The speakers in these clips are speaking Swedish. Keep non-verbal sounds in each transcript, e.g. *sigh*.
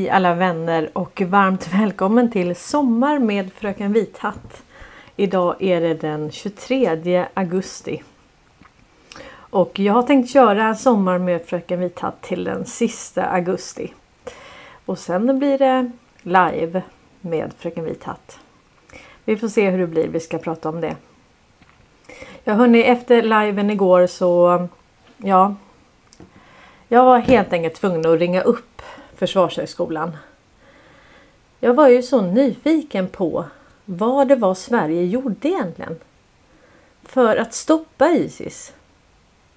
Hej alla vänner och varmt välkommen till Sommar med Fröken Vithatt. Idag är det den 23 augusti. Och jag har tänkt köra Sommar med Fröken Vithatt till den sista augusti. Och sen blir det live med Fröken Vithatt. Vi får se hur det blir, vi ska prata om det. Ja hörni, efter liven igår så ja. Jag var helt enkelt tvungen att ringa upp Försvarshögskolan. Jag var ju så nyfiken på vad det var Sverige gjorde egentligen. För att stoppa Isis.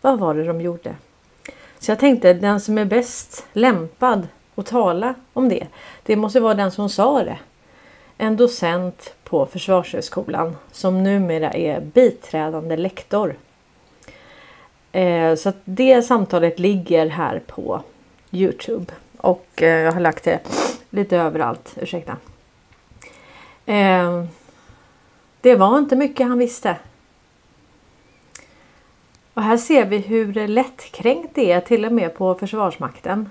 Vad var det de gjorde? Så jag tänkte den som är bäst lämpad att tala om det. Det måste vara den som sa det. En docent på Försvarshögskolan som numera är biträdande lektor. Eh, så det samtalet ligger här på Youtube. Och eh, jag har lagt det lite överallt. Ursäkta. Eh, det var inte mycket han visste. Och här ser vi hur lättkränkt det är till och med på Försvarsmakten.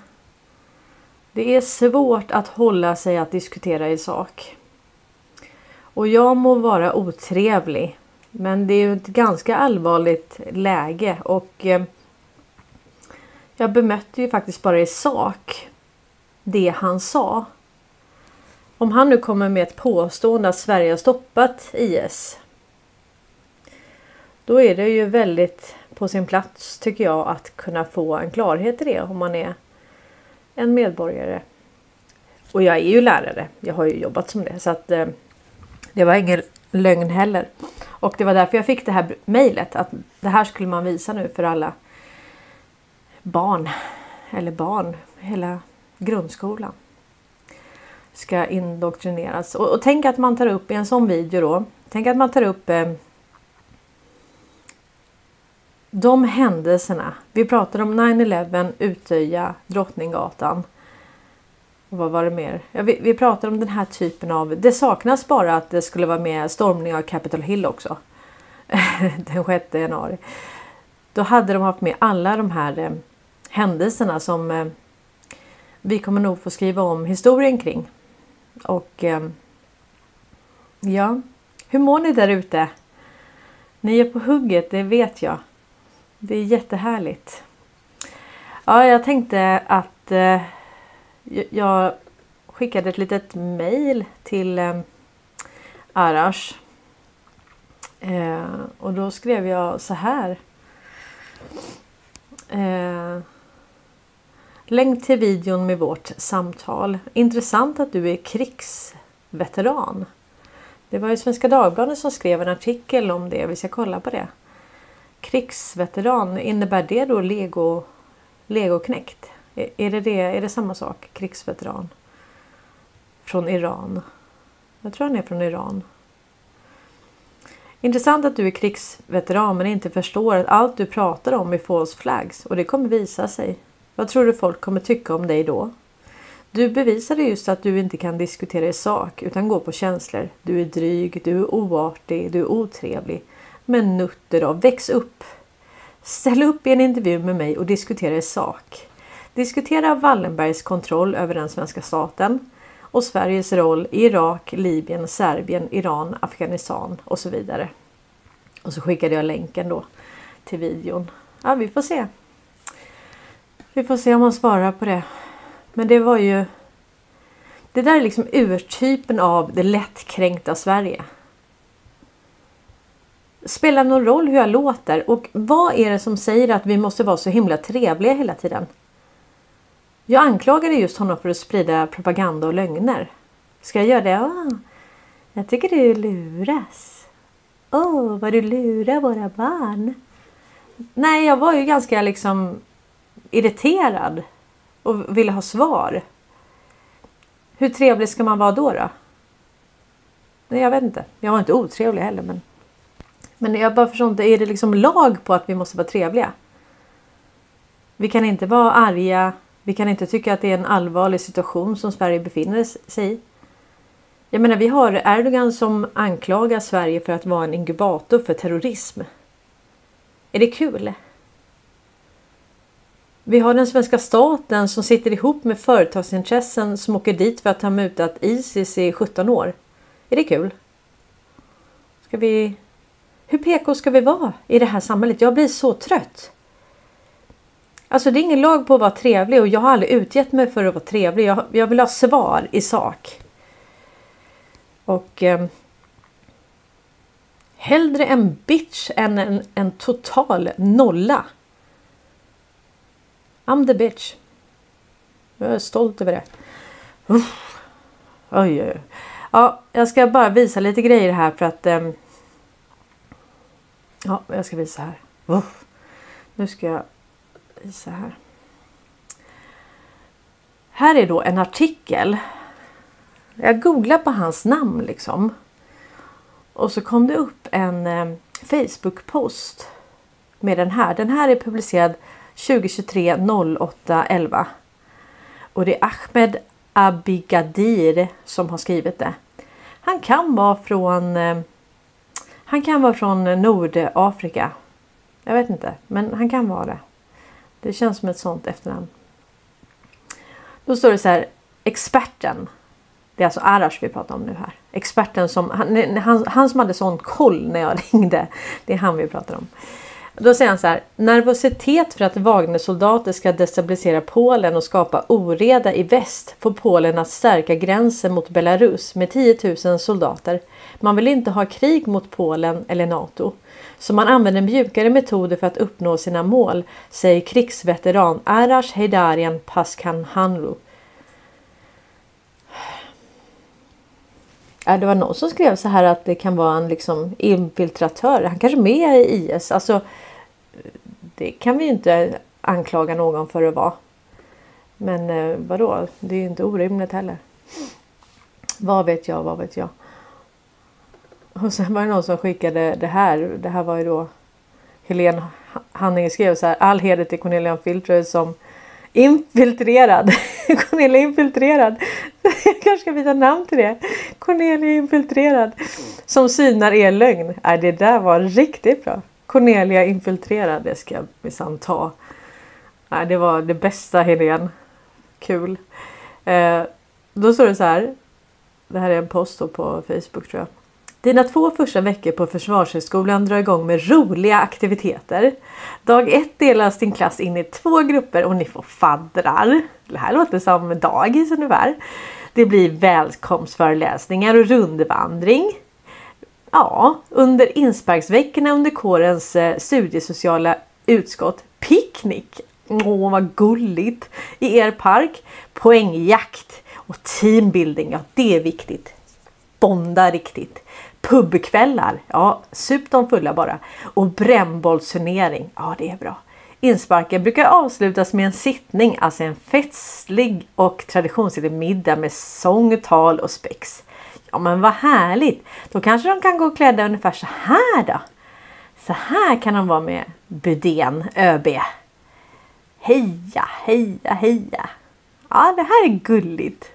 Det är svårt att hålla sig att diskutera i sak. Och jag må vara otrevlig. Men det är ju ett ganska allvarligt läge och eh, jag bemötte ju faktiskt bara i sak det han sa. Om han nu kommer med ett påstående att Sverige har stoppat IS. Då är det ju väldigt på sin plats tycker jag att kunna få en klarhet i det om man är en medborgare. Och jag är ju lärare. Jag har ju jobbat som det så att eh, det var ingen lögn heller. Och det var därför jag fick det här mejlet att det här skulle man visa nu för alla barn eller barn, hela grundskolan ska indoktrineras. Och, och tänk att man tar upp i en sån video då. Tänk att man tar upp eh, de händelserna. Vi pratar om 9-11, Utöja, Drottninggatan. Och vad var det mer? Ja, vi, vi pratar om den här typen av... Det saknas bara att det skulle vara med stormning av Capitol Hill också. *laughs* den 6 januari. Då hade de haft med alla de här eh, händelserna som eh, vi kommer nog få skriva om historien kring. Och ehm, ja, hur mår ni där ute? Ni är på hugget, det vet jag. Det är jättehärligt. Ja, jag tänkte att eh, jag skickade ett litet mail till eh, Arash. Eh, och då skrev jag så här. Eh, Länk till videon med vårt samtal. Intressant att du är krigsveteran. Det var ju Svenska Dagbladet som skrev en artikel om det. Vi ska kolla på det. Krigsveteran, innebär det då lego, legoknäckt? Är det, det, är det samma sak? Krigsveteran? Från Iran? Jag tror han är från Iran. Intressant att du är krigsveteran men inte förstår att allt du pratar om är false flags och det kommer visa sig. Vad tror du folk kommer tycka om dig då? Du bevisade just att du inte kan diskutera i sak utan går på känslor. Du är dryg, du är oartig, du är otrevlig. Men nutter då, väx upp! Ställ upp i en intervju med mig och diskutera i sak. Diskutera Wallenbergs kontroll över den svenska staten och Sveriges roll i Irak, Libyen, Serbien, Iran, Afghanistan och så vidare. Och så skickade jag länken då till videon. Ja, vi får se. Vi får se om han svarar på det. Men det var ju... Det där är liksom urtypen av det lättkränkta Sverige. Spelar någon roll hur jag låter? Och vad är det som säger att vi måste vara så himla trevliga hela tiden? Jag anklagade just honom för att sprida propaganda och lögner. Ska jag göra det? Oh, jag tycker du luras. Åh, oh, vad du lurar våra barn. Nej, jag var ju ganska liksom irriterad och ville ha svar. Hur trevlig ska man vara då? då? Nej, jag vet inte. Jag var inte otrevlig heller. Men, men jag bara förstår inte. Är det liksom lag på att vi måste vara trevliga? Vi kan inte vara arga. Vi kan inte tycka att det är en allvarlig situation som Sverige befinner sig i. Jag menar, vi har Erdogan som anklagar Sverige för att vara en inkubator för terrorism. Är det kul? Vi har den svenska staten som sitter ihop med företagsintressen som åker dit för att ha mutat Isis i 17 år. Är det kul? Ska vi... Hur PK ska vi vara i det här samhället? Jag blir så trött. Alltså det är ingen lag på att vara trevlig och jag har aldrig utgett mig för att vara trevlig. Jag, jag vill ha svar i sak. Och eh, hellre en bitch än en, en total nolla. I'm the bitch. Jag är stolt över det. Uff. Oj, oj, oj. Ja, jag ska bara visa lite grejer här för att... Eh, ja, jag ska visa här. Uff. Nu ska jag visa här. Här är då en artikel. Jag googlar på hans namn liksom. Och så kom det upp en eh, Facebook-post med den här. Den här är publicerad 2023 08 11. Och det är Ahmed Abigadir som har skrivit det. Han kan vara från eh, Han kan vara från Nordafrika. Jag vet inte, men han kan vara det. Det känns som ett sånt efternamn. Då står det så här. Experten. Det är alltså Arash vi pratar om nu här. Experten som han, han, han som hade sån koll när jag *laughs* ringde. Det är han vi pratar om. Då säger han så här. Nervositet för att Wagnersoldater ska destabilisera Polen och skapa oreda i väst får Polen att stärka gränsen mot Belarus med 10 000 soldater. Man vill inte ha krig mot Polen eller Nato. Så man använder mjukare metoder för att uppnå sina mål, säger krigsveteran Arash Heydarian Paskanhanlu. Äh, det var någon som skrev så här att det kan vara en liksom infiltratör. Han kanske är med i IS. Alltså, det kan vi ju inte anklaga någon för att vara. Men eh, vadå? Det är ju inte orimligt heller. Vad vet jag, vad vet jag. Och sen var det någon som skickade det här. Det här var ju då Helene Hanninge skrev så här. All heder till Cornelia Filtre som infiltrerad. *laughs* Cornelia infiltrerad. Jag kanske ska byta namn till det. Cornelia infiltrerad. Som synar er lögn. Äh, det där var riktigt bra. Cornelia infiltrerad. Det ska jag minsann ta. Äh, det var det bästa Helene. Kul. Eh, då står det så här. Det här är en post på Facebook tror jag. Dina två första veckor på Försvarshögskolan drar igång med roliga aktiviteter. Dag ett delas din klass in i två grupper och ni får faddrar. Det här låter som dagis ungefär. Det blir välkomstföreläsningar och rundvandring. Ja, under insparksveckorna under kårens eh, studiesociala utskott picknick. Åh, vad gulligt! I er park, poängjakt och teambuilding. Ja, det är viktigt. Bonda riktigt. Pubkvällar, ja sup de fulla bara. Och brännbollsturnering, ja det är bra. Insparken brukar avslutas med en sittning, alltså en festlig och traditionsenlig middag med sång, tal och spex. Ja men vad härligt! Då kanske de kan gå klädda ungefär så här då. Så här kan de vara med Budén, ÖB. Heja, heja, heja! Ja, det här är gulligt.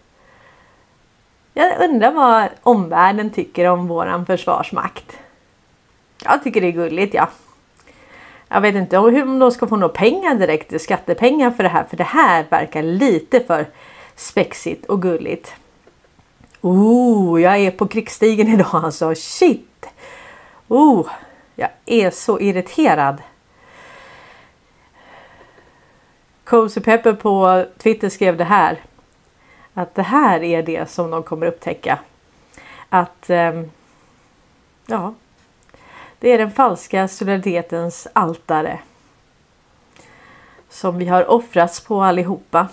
Jag undrar vad omvärlden tycker om våran försvarsmakt. Jag tycker det är gulligt ja. Jag vet inte hur de ska få några pengar direkt, skattepengar för det här. För det här verkar lite för spexigt och gulligt. Oh, jag är på krigsstigen idag alltså. Shit! Oh, jag är så irriterad. Cozy Pepper på Twitter skrev det här. Att det här är det som de kommer upptäcka. Att eh, ja, det är den falska solidaritetens altare. Som vi har offrats på allihopa.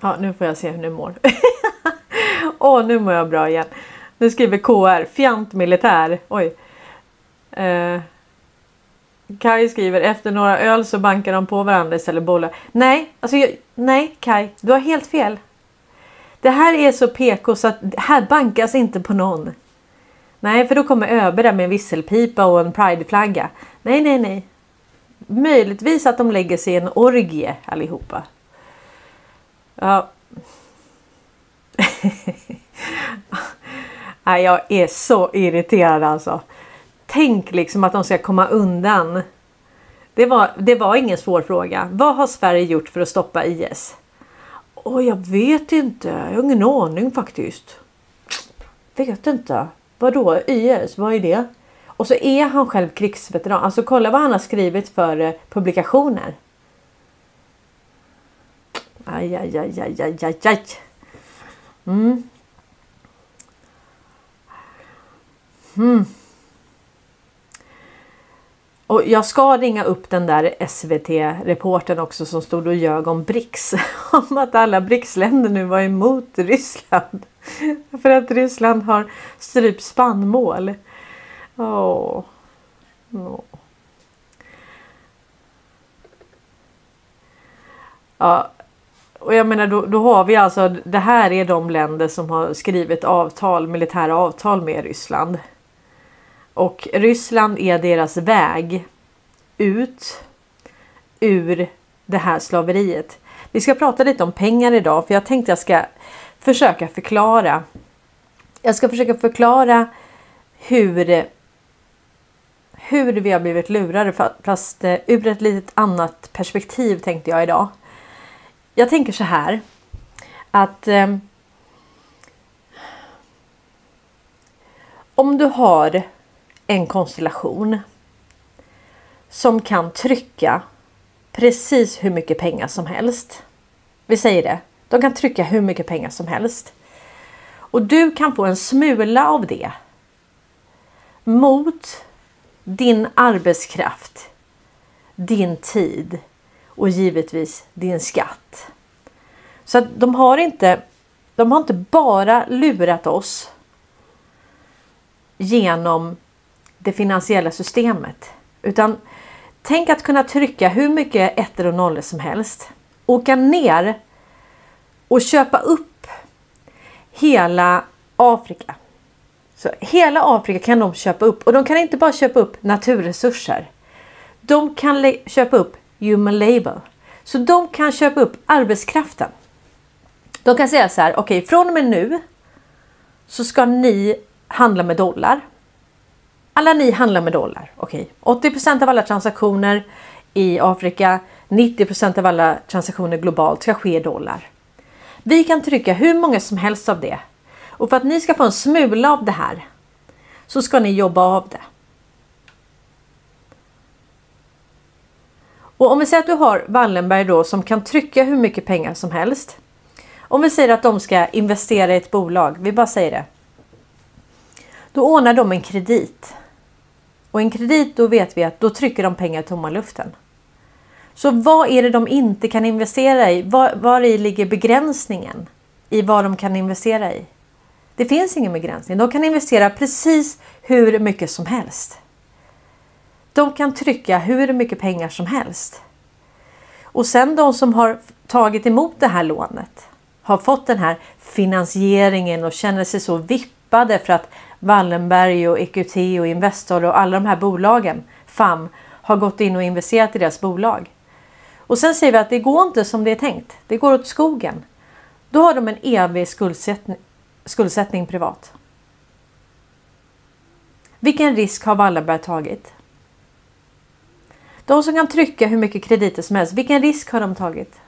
Ja, nu får jag se hur ni mår. *laughs* Åh, oh, nu mår jag bra igen. Nu skriver KR, fjant militär. Oj. Eh, Kai skriver efter några öl så bankar de på varandra istället bollar. Nej, alltså jag, nej Kai, du har helt fel. Det här är så PK så att här bankas inte på någon. Nej, för då kommer ÖB där med en visselpipa och en prideflagga. Nej, nej, nej. Möjligtvis att de lägger sig i en orgie allihopa. Ja. *laughs* Nej, jag är så irriterad alltså. Tänk liksom att de ska komma undan Det var, det var ingen svår fråga. Vad har Sverige gjort för att stoppa IS? Åh, jag vet inte. Jag har ingen aning faktiskt. Vet inte. Vadå IS? Vad är det? Och så är han själv krigsveteran. Alltså kolla vad han har skrivit för eh, publikationer. Aj, aj, aj, aj, aj, aj, aj. Mm. Mm. Och jag ska ringa upp den där SVT-reporten också som stod och ljög om BRICS. *laughs* Om att alla BRICS-länder nu var emot Ryssland. *laughs* För att Ryssland har strypt spannmål. Åh. Oh. Ja, och jag menar då, då har vi alltså det här är de länder som har skrivit avtal, militära avtal med Ryssland. Och Ryssland är deras väg ut ur det här slaveriet. Vi ska prata lite om pengar idag för jag tänkte jag ska försöka förklara. Jag ska försöka förklara hur hur vi har blivit lurade fast eh, ur ett litet annat perspektiv tänkte jag idag. Jag tänker så här att eh, om du har en konstellation som kan trycka precis hur mycket pengar som helst. Vi säger det. De kan trycka hur mycket pengar som helst. Och du kan få en smula av det mot din arbetskraft, din tid och givetvis din skatt. Så att de har inte, de har inte bara lurat oss genom det finansiella systemet. Utan tänk att kunna trycka hur mycket ettor och nollor som helst. Åka ner och köpa upp hela Afrika. Så hela Afrika kan de köpa upp och de kan inte bara köpa upp naturresurser. De kan köpa upp human labor. Så de kan köpa upp arbetskraften. De kan säga så här, okej okay, från och med nu så ska ni handla med dollar. Alla ni handlar med dollar. Okej, okay. 80% av alla transaktioner i Afrika, 90% av alla transaktioner globalt ska ske i dollar. Vi kan trycka hur många som helst av det. Och för att ni ska få en smula av det här så ska ni jobba av det. Och om vi säger att du har Wallenberg då som kan trycka hur mycket pengar som helst. Om vi säger att de ska investera i ett bolag, vi bara säger det. Då ordnar de en kredit. Och en kredit då vet vi att då trycker de pengar i tomma luften. Så vad är det de inte kan investera i? Var, var i ligger begränsningen i vad de kan investera i? Det finns ingen begränsning. De kan investera precis hur mycket som helst. De kan trycka hur mycket pengar som helst. Och sen de som har tagit emot det här lånet har fått den här finansieringen och känner sig så vippade för att Wallenberg och EQT och Investor och alla de här bolagen, FAM, har gått in och investerat i deras bolag. Och sen säger vi att det går inte som det är tänkt. Det går åt skogen. Då har de en evig skuldsättning, skuldsättning privat. Vilken risk har Wallenberg tagit? De som kan trycka hur mycket krediter som helst, vilken risk har de tagit?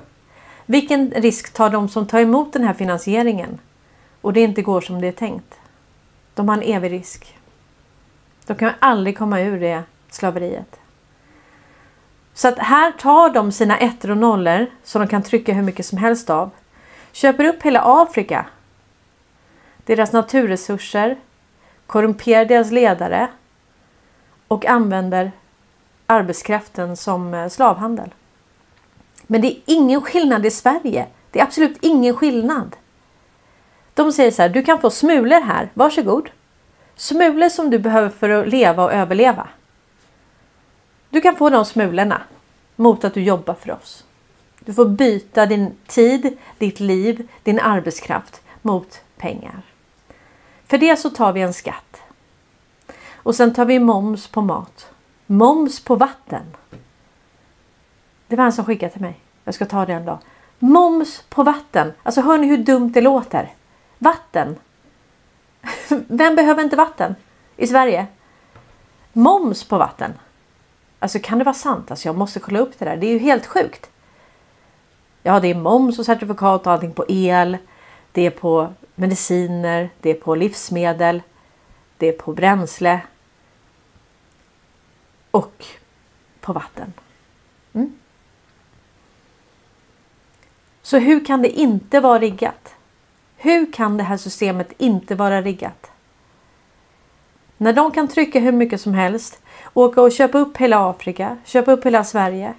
Vilken risk tar de som tar emot den här finansieringen och det inte går som det är tänkt? De har en evig risk. De kan aldrig komma ur det slaveriet. Så att här tar de sina ettor och nollor som de kan trycka hur mycket som helst av. Köper upp hela Afrika. Deras naturresurser. Korrumperar deras ledare. Och använder arbetskraften som eh, slavhandel. Men det är ingen skillnad i Sverige. Det är absolut ingen skillnad. De säger så här, du kan få smulor här, varsågod. Smulor som du behöver för att leva och överleva. Du kan få de smulorna mot att du jobbar för oss. Du får byta din tid, ditt liv, din arbetskraft mot pengar. För det så tar vi en skatt. Och sen tar vi moms på mat. Moms på vatten. Det var en som skickade till mig. Jag ska ta det en dag. Moms på vatten. Alltså hör ni hur dumt det låter? Vatten. *laughs* Vem behöver inte vatten i Sverige? Moms på vatten. Alltså kan det vara sant? Alltså jag måste kolla upp det där. Det är ju helt sjukt. Ja, det är moms och certifikat och allting på el. Det är på mediciner, det är på livsmedel, det är på bränsle. Och på vatten. Mm. Så hur kan det inte vara riggat? Hur kan det här systemet inte vara riggat? När de kan trycka hur mycket som helst, åka och köpa upp hela Afrika, köpa upp hela Sverige.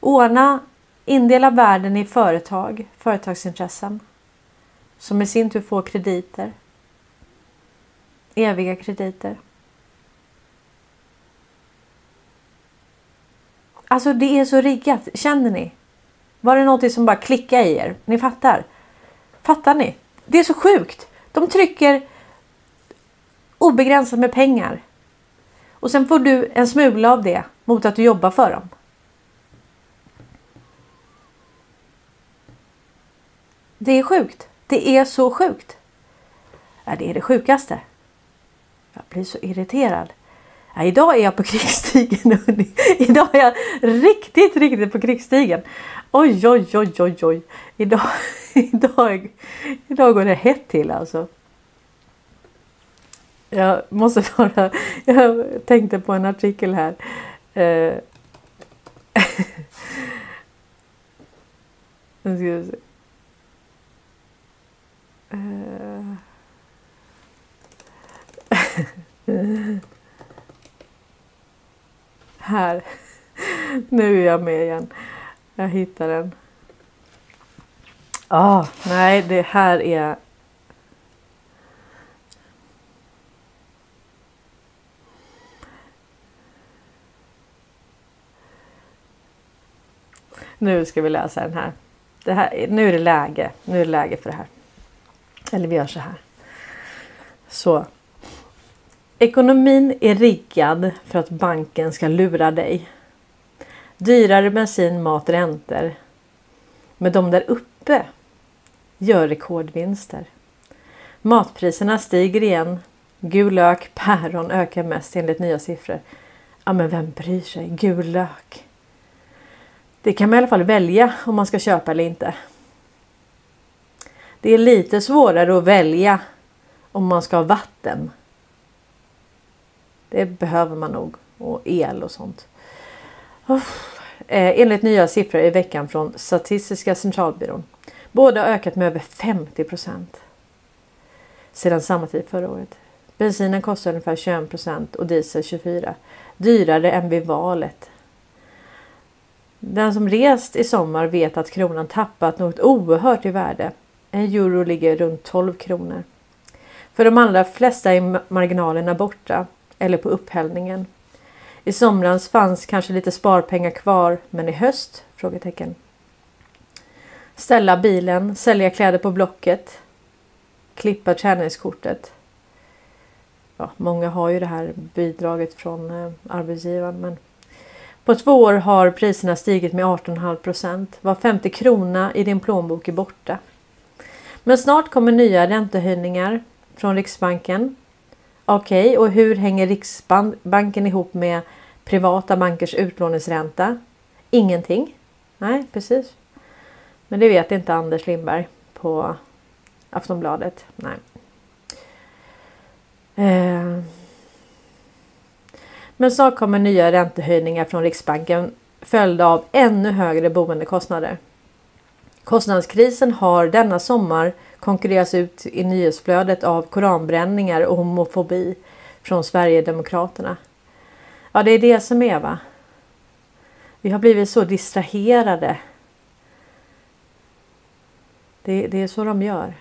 Ordna, indela världen i företag, företagsintressen. Som i sin tur får krediter. Eviga krediter. Alltså det är så riggat, känner ni? Var det något som bara klickade i er? Ni fattar? Fattar ni? Det är så sjukt. De trycker obegränsat med pengar. Och sen får du en smula av det mot att du jobbar för dem. Det är sjukt. Det är så sjukt. Ja, det är det sjukaste. Jag blir så irriterad. Ja, idag är jag på *laughs* krigsstigen. idag är jag riktigt, riktigt på krigsstigen. Oj, oj, oj, oj, oj. Idag, *laughs* idag, idag går det hett till alltså. Jag måste bara... Jag tänkte på en artikel här. Eh, *laughs* nu ska vi se. Eh. *laughs* Här. Nu är jag med igen. Jag hittar den. Ah, nej, det här är... Nu ska vi läsa den här. Det här. Nu är det läge. Nu är det läge för det här. Eller vi gör så här. Så. Ekonomin är riggad för att banken ska lura dig. Dyrare bensin, mat, räntor. Men de där uppe gör rekordvinster. Matpriserna stiger igen. Gul lök, päron ökar mest enligt nya siffror. Ja, men vem bryr sig? Gul lök. Det kan man i alla fall välja om man ska köpa eller inte. Det är lite svårare att välja om man ska ha vatten. Det behöver man nog. Och el och sånt. Oh. enligt nya siffror i veckan från Statistiska centralbyrån. Båda har ökat med över 50 procent. Sedan samma tid förra året. Bensinen kostar ungefär 21 procent och diesel 24. Dyrare än vid valet. Den som rest i sommar vet att kronan tappat något oerhört i värde en euro ligger runt 12 kronor. För de allra flesta är marginalerna borta eller på upphällningen. I somras fanns kanske lite sparpengar kvar, men i höst? Frågetecken. Ställa bilen, sälja kläder på Blocket, klippa träningskortet. Ja, många har ju det här bidraget från eh, arbetsgivaren, men på två år har priserna stigit med 18,5 procent. Var 50 krona i din plånbok är borta. Men snart kommer nya räntehöjningar från Riksbanken. Okej, okay, och hur hänger Riksbanken ihop med privata bankers utlåningsränta? Ingenting. Nej, precis. Men det vet inte Anders Lindberg på Aftonbladet. Nej. Eh. Men snart kommer nya räntehöjningar från Riksbanken följda av ännu högre boendekostnader. Kostnadskrisen har denna sommar konkurreras ut i nyhetsflödet av koranbränningar och homofobi från Sverigedemokraterna. Ja, det är det som är va. Vi har blivit så distraherade. Det, det är så de gör.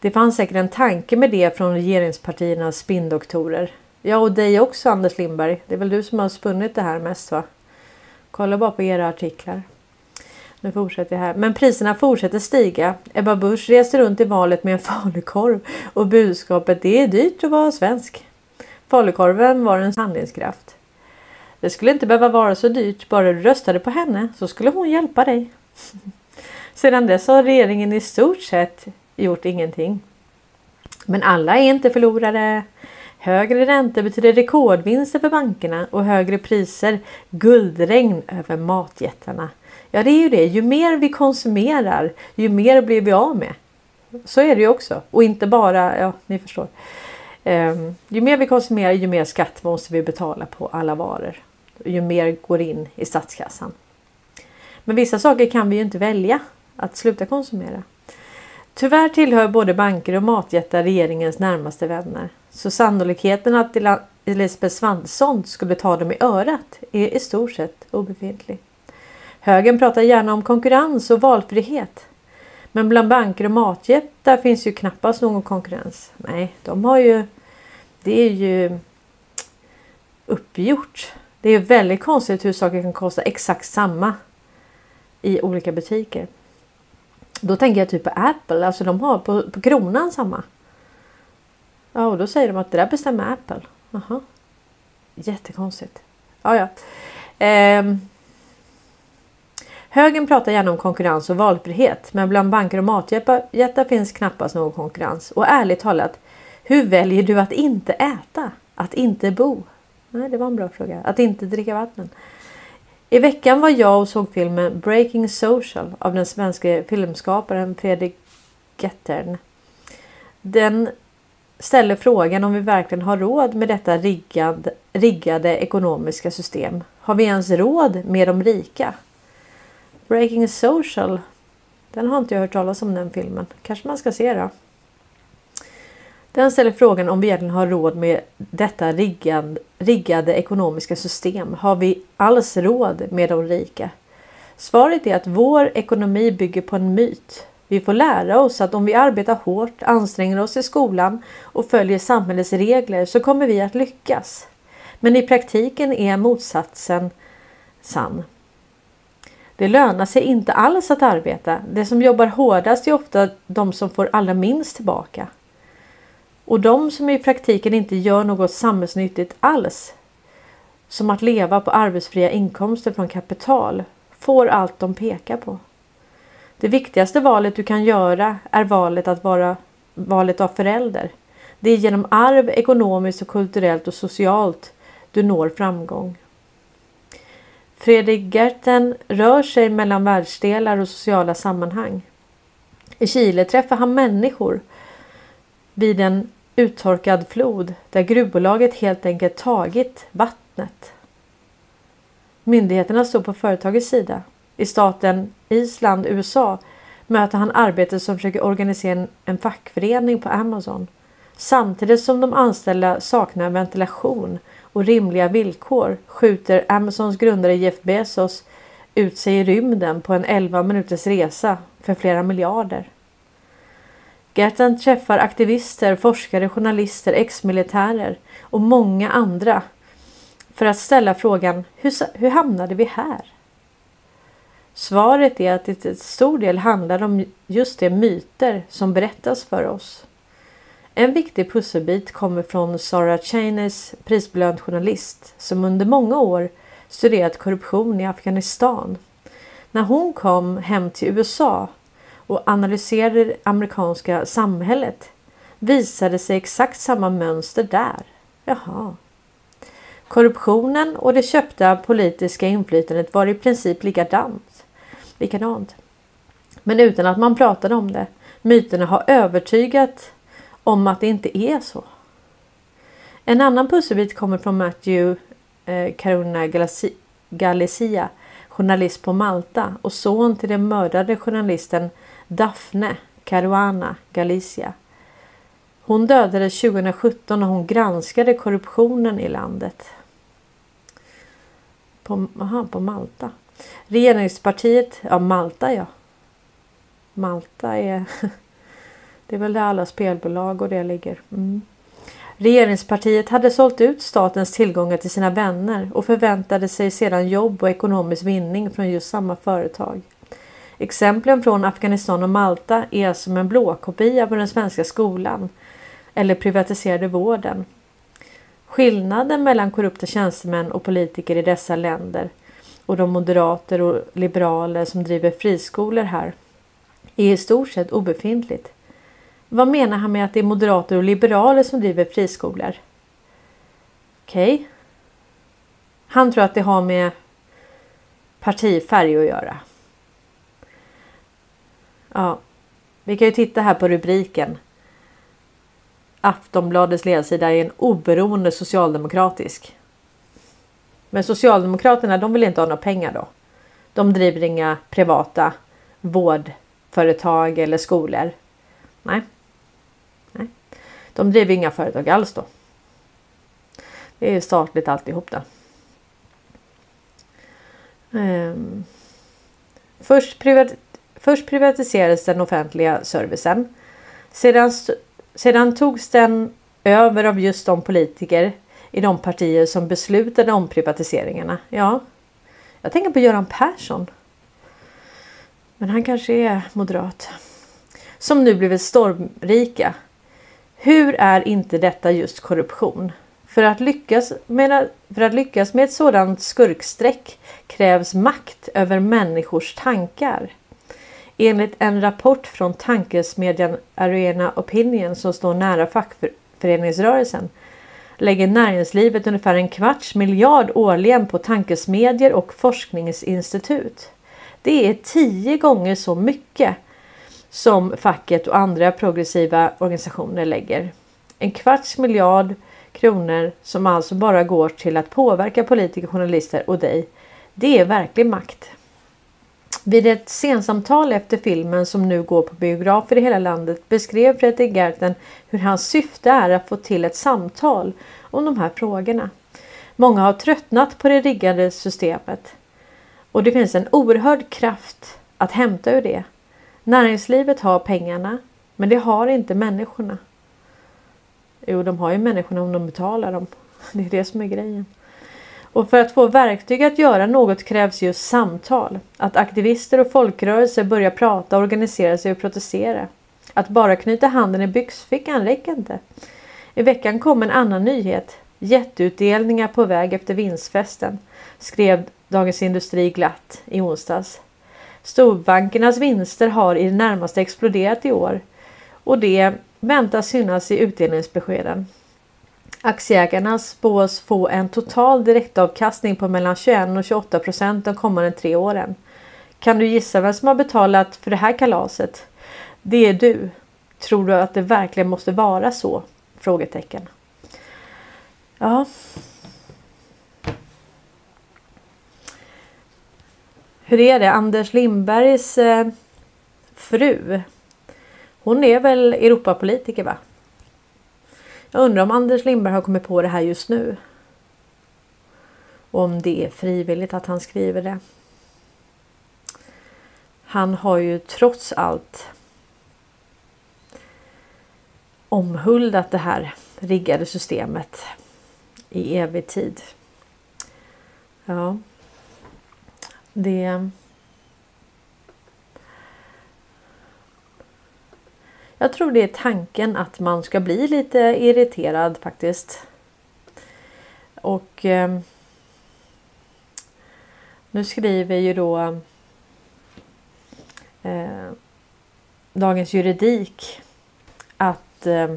Det fanns säkert en tanke med det från regeringspartiernas spindoktorer. Ja, och dig också Anders Lindberg. Det är väl du som har spunnit det här mest va? Kolla bara på era artiklar. Nu fortsätter jag här. Men priserna fortsätter stiga. Ebba Busch reste runt i valet med en falukorv och budskapet det är dyrt att vara svensk. Falukorven var en handlingskraft. Det skulle inte behöva vara så dyrt, bara du röstade på henne så skulle hon hjälpa dig. *laughs* Sedan dess har regeringen i stort sett gjort ingenting. Men alla är inte förlorare. Högre räntor betyder rekordvinster för bankerna och högre priser guldregn över matjättarna. Ja, det är ju det. Ju mer vi konsumerar, ju mer blir vi av med. Så är det ju också. Och inte bara, ja, ni förstår. Um, ju mer vi konsumerar, ju mer skatt måste vi betala på alla varor. Ju mer går in i statskassan. Men vissa saker kan vi ju inte välja att sluta konsumera. Tyvärr tillhör både banker och matjättar regeringens närmaste vänner. Så sannolikheten att Elisabeth Svantesson skulle ta dem i örat är i stort sett obefintlig. Högern pratar gärna om konkurrens och valfrihet. Men bland banker och matjättar finns ju knappast någon konkurrens. Nej, de har ju... Det är ju uppgjort. Det är väldigt konstigt hur saker kan kosta exakt samma i olika butiker. Då tänker jag typ på Apple, alltså de har på, på kronan samma. Ja, och då säger de att det där bestämmer Apple. Jaha. Jättekonstigt. Ja, ja. Ehm. Högern pratar gärna om konkurrens och valfrihet, men bland banker och matjättar finns knappast någon konkurrens. Och ärligt talat, hur väljer du att inte äta? Att inte bo? Nej, det var en bra fråga. Att inte dricka vatten. I veckan var jag och såg filmen Breaking Social av den svenska filmskaparen Fredrik Gettern. Den ställer frågan om vi verkligen har råd med detta riggad, riggade ekonomiska system. Har vi ens råd med de rika? Breaking Social. Den har inte jag hört talas om den filmen. Kanske man ska se då. Den ställer frågan om vi egentligen har råd med detta riggad, riggade ekonomiska system. Har vi alls råd med de rika? Svaret är att vår ekonomi bygger på en myt. Vi får lära oss att om vi arbetar hårt, anstränger oss i skolan och följer samhällets regler så kommer vi att lyckas. Men i praktiken är motsatsen sann. Det lönar sig inte alls att arbeta. De som jobbar hårdast är ofta de som får allra minst tillbaka. Och de som i praktiken inte gör något samhällsnyttigt alls, som att leva på arbetsfria inkomster från kapital, får allt de pekar på. Det viktigaste valet du kan göra är valet att vara valet av förälder. Det är genom arv, ekonomiskt och kulturellt och socialt du når framgång. Fredrik Gerten rör sig mellan världsdelar och sociala sammanhang. I Chile träffar han människor vid en uttorkad flod där gruvbolaget helt enkelt tagit vattnet. Myndigheterna står på företagets sida. I staten Island, USA möter han arbetare som försöker organisera en fackförening på Amazon. Samtidigt som de anställda saknar ventilation och rimliga villkor skjuter Amazons grundare Jeff Bezos ut sig i rymden på en 11 minuters resa för flera miljarder. Gertan träffar aktivister, forskare, journalister, ex-militärer och många andra för att ställa frågan hur, hur hamnade vi här? Svaret är att det till stor del handlar om just de myter som berättas för oss. En viktig pusselbit kommer från Sarah Cheneys prisbelönt journalist som under många år studerat korruption i Afghanistan. När hon kom hem till USA och analyserade det amerikanska samhället visade sig exakt samma mönster där. Jaha. Korruptionen och det köpta politiska inflytandet var i princip likadant. likadant. Men utan att man pratade om det. Myterna har övertygat om att det inte är så. En annan pusselbit kommer från Matthew eh, Caruna Galicia, journalist på Malta och son till den mördade journalisten Daphne Caruana Galicia. Hon dödades 2017 när hon granskade korruptionen i landet. På, aha, på Malta. Regeringspartiet, ja Malta ja. Malta är, *laughs* det är väl där alla spelbolag och det ligger. Mm. Regeringspartiet hade sålt ut statens tillgångar till sina vänner och förväntade sig sedan jobb och ekonomisk vinning från just samma företag. Exemplen från Afghanistan och Malta är som en blåkopia på den svenska skolan eller privatiserade vården. Skillnaden mellan korrupta tjänstemän och politiker i dessa länder och de moderater och liberaler som driver friskolor här är i stort sett obefintligt. Vad menar han med att det är moderater och liberaler som driver friskolor? Okej. Okay. Han tror att det har med partifärg att göra. Ja, vi kan ju titta här på rubriken. Aftonbladets ledarsida är en oberoende socialdemokratisk. Men Socialdemokraterna de vill inte ha några pengar då. De driver inga privata vårdföretag eller skolor. Nej. Nej. De driver inga företag alls då. Det är statligt alltihop då. Um. Först, privat, först privatiserades den offentliga servicen. Sedan, sedan togs den över av just de politiker i de partier som beslutade om privatiseringarna. Ja, jag tänker på Göran Persson. Men han kanske är moderat. Som nu blivit stormrika. Hur är inte detta just korruption? För att lyckas med, för att lyckas med ett sådant skurkstreck krävs makt över människors tankar. Enligt en rapport från tankesmedjan Arena Opinion som står nära fackföreningsrörelsen lägger näringslivet ungefär en kvarts miljard årligen på tankesmedjor och forskningsinstitut. Det är tio gånger så mycket som facket och andra progressiva organisationer lägger. En kvarts miljard kronor som alltså bara går till att påverka politiker, journalister och dig. Det är verklig makt. Vid ett sensamtal efter filmen som nu går på biografer i hela landet beskrev Fredrik Gerten hur hans syfte är att få till ett samtal om de här frågorna. Många har tröttnat på det riggade systemet och det finns en oerhörd kraft att hämta ur det. Näringslivet har pengarna men det har inte människorna. Jo, de har ju människorna om de betalar dem. *laughs* Det är det som är grejen. Och för att få verktyg att göra något krävs just samtal. Att aktivister och folkrörelser börjar prata, organisera sig och protestera. Att bara knyta handen i byxfickan räcker inte. I veckan kom en annan nyhet. Jätteutdelningar på väg efter vinstfesten, skrev Dagens Industri glatt i onsdags. Storbankernas vinster har i det närmaste exploderat i år och det väntas synas i utdelningsbeskeden. Aktieägarna spås få en total direktavkastning på mellan 21 och 28 procent de kommande tre åren. Kan du gissa vem som har betalat för det här kalaset? Det är du. Tror du att det verkligen måste vara så? Frågetecken. Ja. Hur är det? Anders Lindbergs eh, fru. Hon är väl Europapolitiker va? Jag undrar om Anders Lindberg har kommit på det här just nu. Och om det är frivilligt att han skriver det. Han har ju trots allt omhuldat det här riggade systemet i evig tid. Ja. Det... Jag tror det är tanken att man ska bli lite irriterad faktiskt. Och eh, nu skriver ju då eh, Dagens Juridik att eh,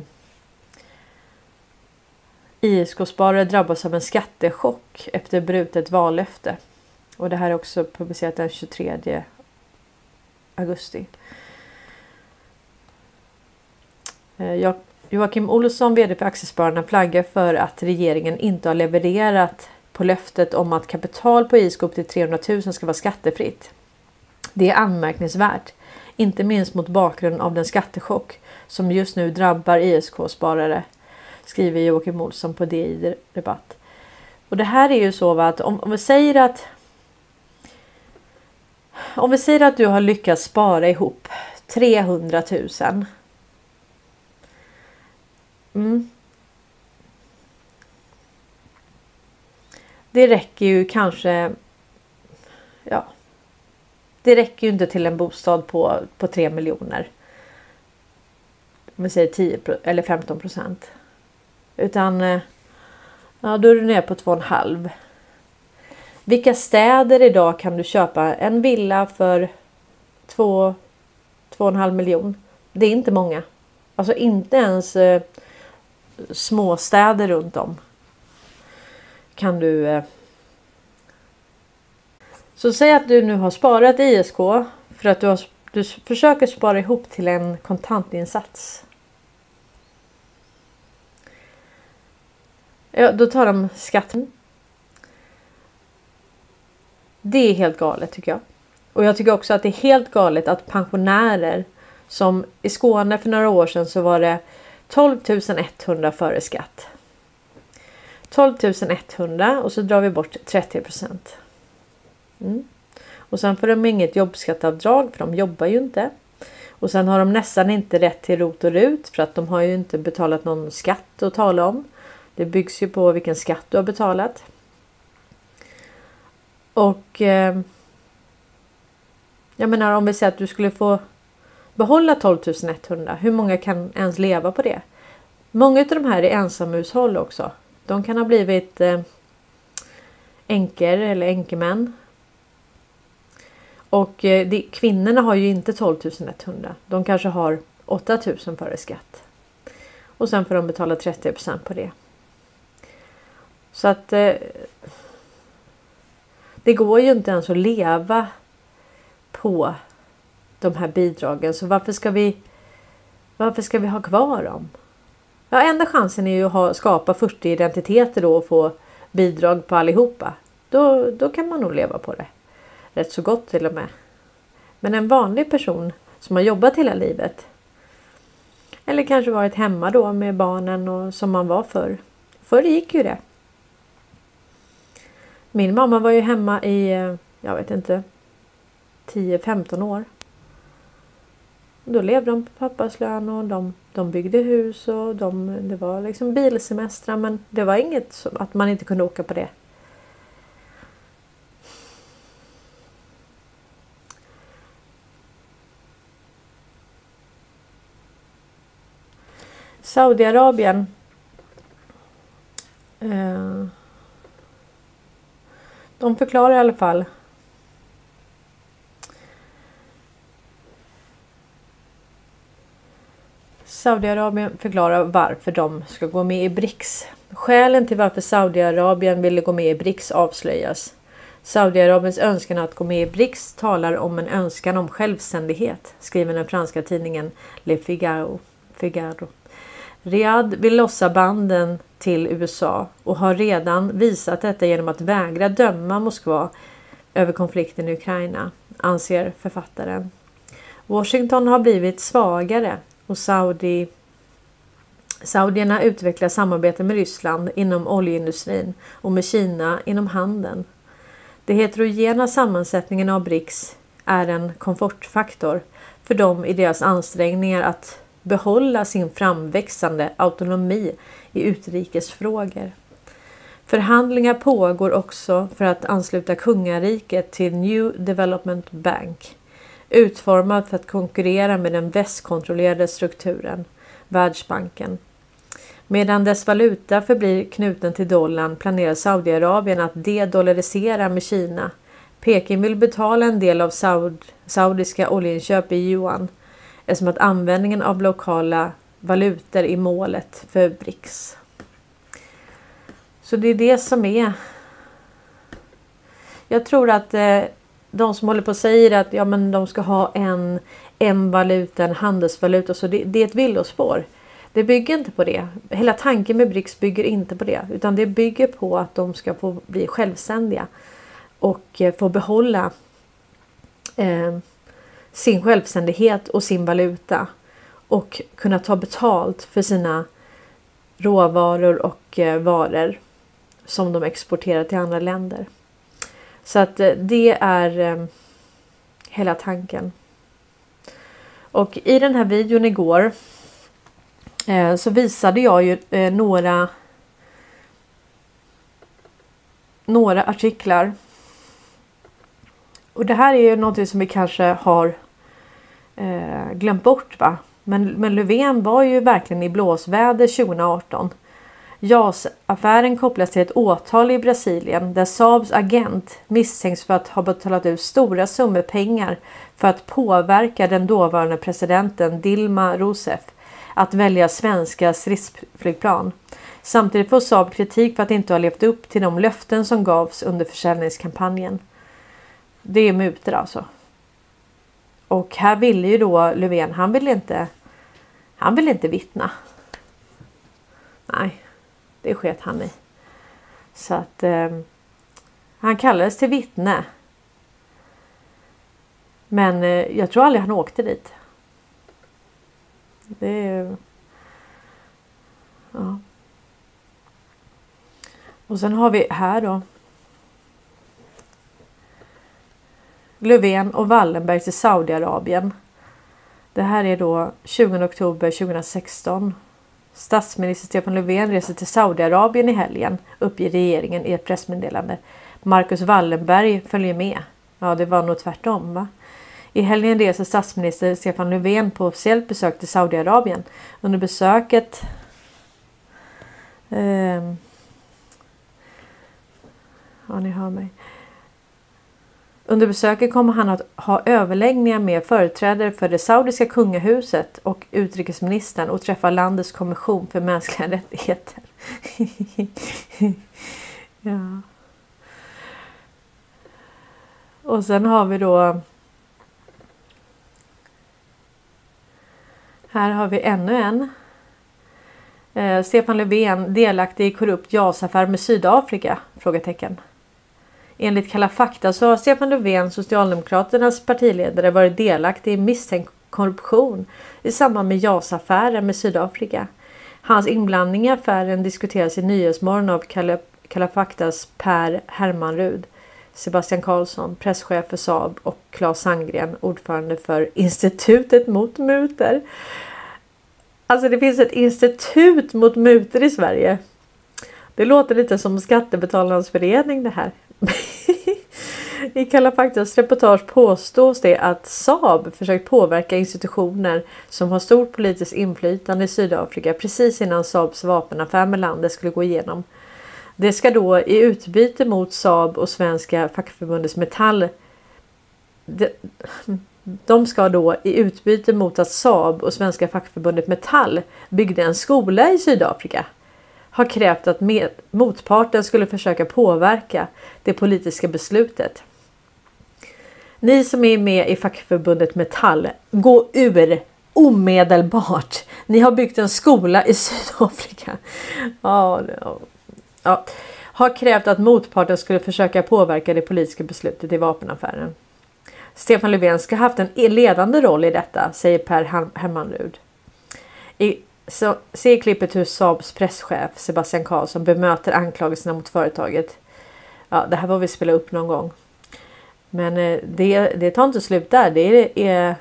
ISK-sparare drabbas av en skattechock efter brutet vallöfte. Och det här är också publicerat den 23 augusti. Eh, Joakim Olsson, VD för Aktiespararna, flaggar för att regeringen inte har levererat på löftet om att kapital på ISK upp till 300 000 ska vara skattefritt. Det är anmärkningsvärt, inte minst mot bakgrund av den skattechock som just nu drabbar ISK-sparare, skriver Joakim Olsson på DI Debatt. Och det här är ju så att om, om vi säger att om vi säger att du har lyckats spara ihop 300 000 Mm. Det räcker ju kanske. Ja. Det räcker ju inte till en bostad på, på 3 miljoner. Om vi säger 10 eller 15 procent. Utan eh, ja, då är du nere på 2,5. Vilka städer idag kan du köpa en villa för 2 2,5 miljon? Det är inte många. Alltså inte ens eh, småstäder runt om. kan du eh, så säg att du nu har sparat ISK för att du, har, du försöker spara ihop till en kontantinsats. Ja, då tar de skatten. Det är helt galet tycker jag. Och jag tycker också att det är helt galet att pensionärer som i Skåne för några år sedan så var det 12 100 före skatt. 12 100 och så drar vi bort 30 procent. Mm. Och sen får de inget jobbskatteavdrag för de jobbar ju inte. Och sen har de nästan inte rätt till ROT och RUT för att de har ju inte betalat någon skatt att tala om. Det byggs ju på vilken skatt du har betalat. Och eh, jag menar om vi säger att du skulle få behålla 12 100. Hur många kan ens leva på det? Många av de här är ensamhushåll också. De kan ha blivit eh, änkor eller änkemän. Och eh, det, kvinnorna har ju inte 12 100. De kanske har 8000 före skatt. Och sen får de betala 30% på det. Så att eh, det går ju inte ens att leva på de här bidragen. Så varför ska vi varför ska vi ha kvar dem? Ja, enda chansen är ju att ha, skapa 40 identiteter då och få bidrag på allihopa. Då, då kan man nog leva på det. Rätt så gott till och med. Men en vanlig person som har jobbat hela livet. Eller kanske varit hemma då med barnen och som man var förr. Förr gick ju det. Min mamma var ju hemma i, eh, jag vet inte, 10-15 år. Då levde de på pappas lön och de, de byggde hus och de, det var liksom bilsemestrar men det var inget som att man inte kunde åka på det. Saudiarabien eh, de förklarar i alla fall Saudiarabien förklarar varför de ska gå med i BRICS. Skälen till varför Saudiarabien ville gå med i BRICS avslöjas. Saudiarabiens önskan att gå med i BRICS talar om en önskan om självständighet, skriver den franska tidningen Le Figaro. Figaro. Riyadh vill lossa banden till USA och har redan visat detta genom att vägra döma Moskva över konflikten i Ukraina, anser författaren. Washington har blivit svagare och Saudi Saudierna utvecklar samarbete med Ryssland inom oljeindustrin och med Kina inom handeln. Den heterogena sammansättningen av BRICS är en komfortfaktor för dem i deras ansträngningar att behålla sin framväxande autonomi i utrikesfrågor. Förhandlingar pågår också för att ansluta kungariket till New Development Bank utformad för att konkurrera med den västkontrollerade strukturen, Världsbanken. Medan dess valuta förblir knuten till dollarn planerar Saudiarabien att de-dollarisera med Kina. Peking vill betala en del av Saud saudiska oljeinköp i yuan eftersom att användningen av lokala valutor i målet för BRICS. Så det är det som är. Jag tror att eh, de som håller på och säger att ja, men de ska ha en, en valuta, en handelsvaluta, så det, det är ett villospår. Det bygger inte på det. Hela tanken med BRICS bygger inte på det, utan det bygger på att de ska få bli självständiga och eh, få behålla eh, sin självständighet och sin valuta och kunna ta betalt för sina råvaror och eh, varor som de exporterar till andra länder. Så att eh, det är eh, hela tanken. Och i den här videon igår så visade jag ju några några artiklar. Och det här är ju någonting som vi kanske har eh, glömt bort va. Men, men Löfven var ju verkligen i blåsväder 2018. JAS-affären kopplas till ett åtal i Brasilien där Saabs agent misstänks för att ha betalat ut stora summor pengar för att påverka den dåvarande presidenten Dilma Rousseff att välja svenska stridsflygplan. Samtidigt får Saab kritik för att inte ha levt upp till de löften som gavs under försäljningskampanjen. Det är mutor alltså. Och här ville ju då Löfven, han ville inte han ville inte vittna. Nej, det sket han i. Så att eh, han kallades till vittne. Men eh, jag tror aldrig han åkte dit. Det är... Ja. Och sen har vi här då. Löfven och Wallenberg till Saudiarabien. Det här är då 20 oktober 2016. Statsminister Stefan Löfven reser till Saudiarabien i helgen, uppger regeringen i ett pressmeddelande. Marcus Wallenberg följer med. Ja, det var nog tvärtom va? I helgen reser statsminister Stefan Löfven på officiellt besök till Saudiarabien. Under besöket eh, Ja, ni hör mig. Under besöket kommer han att ha överläggningar med företrädare för det saudiska kungahuset och utrikesministern och träffa landets kommission för mänskliga rättigheter. *laughs* ja. Och sen har vi då Här har vi ännu en. Eh, Stefan Löfven delaktig i korrupt JAS-affär med Sydafrika? Frågetecken. Enligt Kalla fakta så har Stefan Löfven, Socialdemokraternas partiledare, varit delaktig i misstänkt korruption i samband med JAS-affären med Sydafrika. Hans inblandning i affären diskuteras i Nyhetsmorgon av Kalla, Kalla faktas Per Hermanrud. Sebastian Karlsson, presschef för Saab och Claes Sandgren, ordförande för Institutet mot mutor. Alltså det finns ett institut mot mutor i Sverige. Det låter lite som Skattebetalarnas förening det här. *laughs* I Kalla faktas reportage påstås det att Saab försökt påverka institutioner som har stort politiskt inflytande i Sydafrika precis innan Saabs vapenaffär med landet skulle gå igenom. Det ska då i utbyte mot Saab och Svenska fackförbundets Metall de ska då i utbyte mot att Saab och Svenska fackförbundet Metall byggde en skola i Sydafrika har krävt att med, motparten skulle försöka påverka det politiska beslutet. Ni som är med i fackförbundet Metall, gå ur omedelbart. Ni har byggt en skola i *laughs* Sydafrika. Ja, ja, har krävt att motparten skulle försöka påverka det politiska beslutet i vapenaffären. Stefan Löfven ska ha haft en ledande roll i detta, säger Per Hermanrud. I så, se klippet hur Saabs presschef Sebastian Karlsson bemöter anklagelserna mot företaget. Ja, det här var vi spela upp någon gång. Men eh, det, det tar inte slut där. Det är...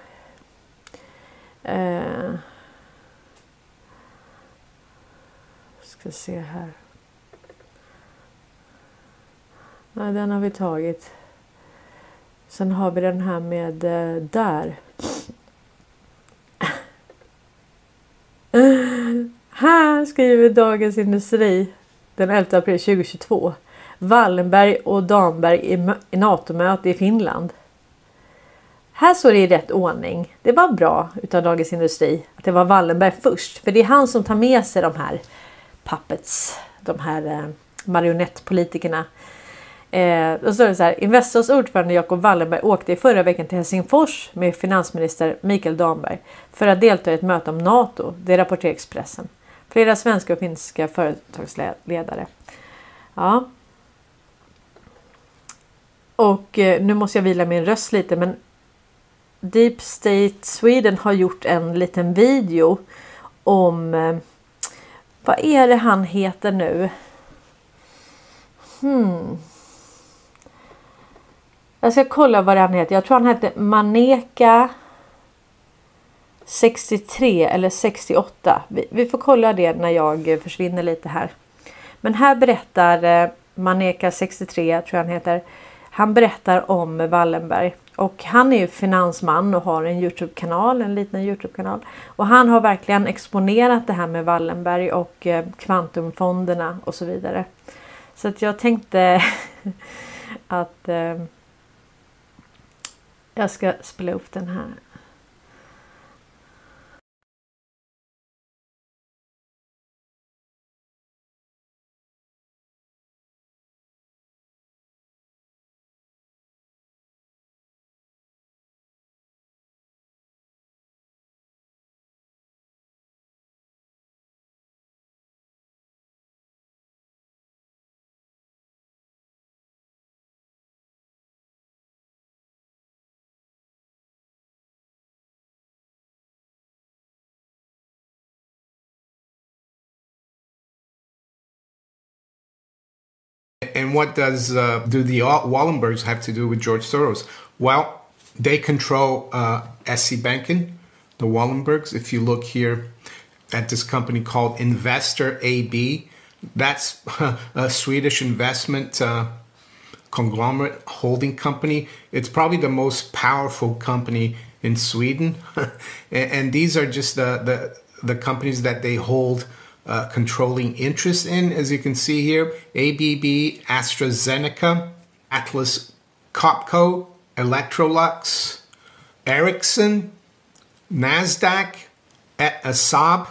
eh, ska se här. Ja, den har vi tagit. Sen har vi den här med eh, där. *laughs* Här skriver Dagens Industri den 11 april 2022. Wallenberg och Damberg i, NATO-möte i Finland. Här står det i rätt ordning. Det var bra utav Dagens Industri att det var Wallenberg först. För det är han som tar med sig de här puppets, de här eh, marionettpolitikerna Eh, och så är det så här. Investors ordförande Jacob Wallenberg åkte i förra veckan till Helsingfors med finansminister Mikael Damberg för att delta i ett möte om NATO. Det rapporterar Expressen. Flera svenska och finska företagsledare. Ja. Och eh, nu måste jag vila min röst lite men Deep State Sweden har gjort en liten video om eh, vad är det han heter nu? Hmm. Jag ska kolla vad han heter. Jag tror han hette Maneka 63 eller 68. Vi, vi, får kolla det när jag försvinner lite här. Men här berättar eh, Maneka 63 tror jag han heter. Han berättar om Wallenberg och han är ju finansman och har en Youtube-kanal, en liten Youtube-kanal. Och han har verkligen exponerat det här med Wallenberg och eh, kvantumfonderna och så vidare. Så att jag tänkte *laughs* att eh, jag ska spela upp den här. And what does uh, do the Wallenbergs have to do with George Soros? Well, they control uh, SC Banken, the Wallenbergs. If you look here at this company called Investor AB, that's *laughs* a Swedish investment uh, conglomerate holding company. It's probably the most powerful company in Sweden, *laughs* and, these are just the, the the companies that they hold uh, controlling interest in, as you can see here ABB, AstraZeneca, Atlas Copco, Electrolux, Ericsson, NASDAQ, Asab,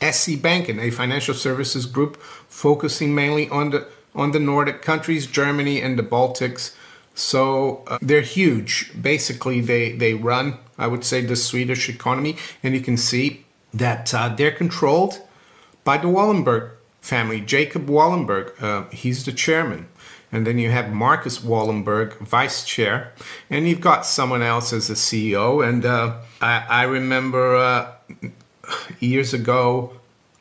SE and a financial services group focusing mainly on the on the Nordic countries, Germany and the Baltics. So uh, they're huge. Basically, they they run, I would say, the Swedish economy, and you can see that uh, they're controlled by the Wallenberg family. Jacob Wallenberg, uh, he's the chairman. And then you have Marcus Wallenberg, vice chair. And you've got someone else as the CEO. And uh, I, I, remember uh, years ago,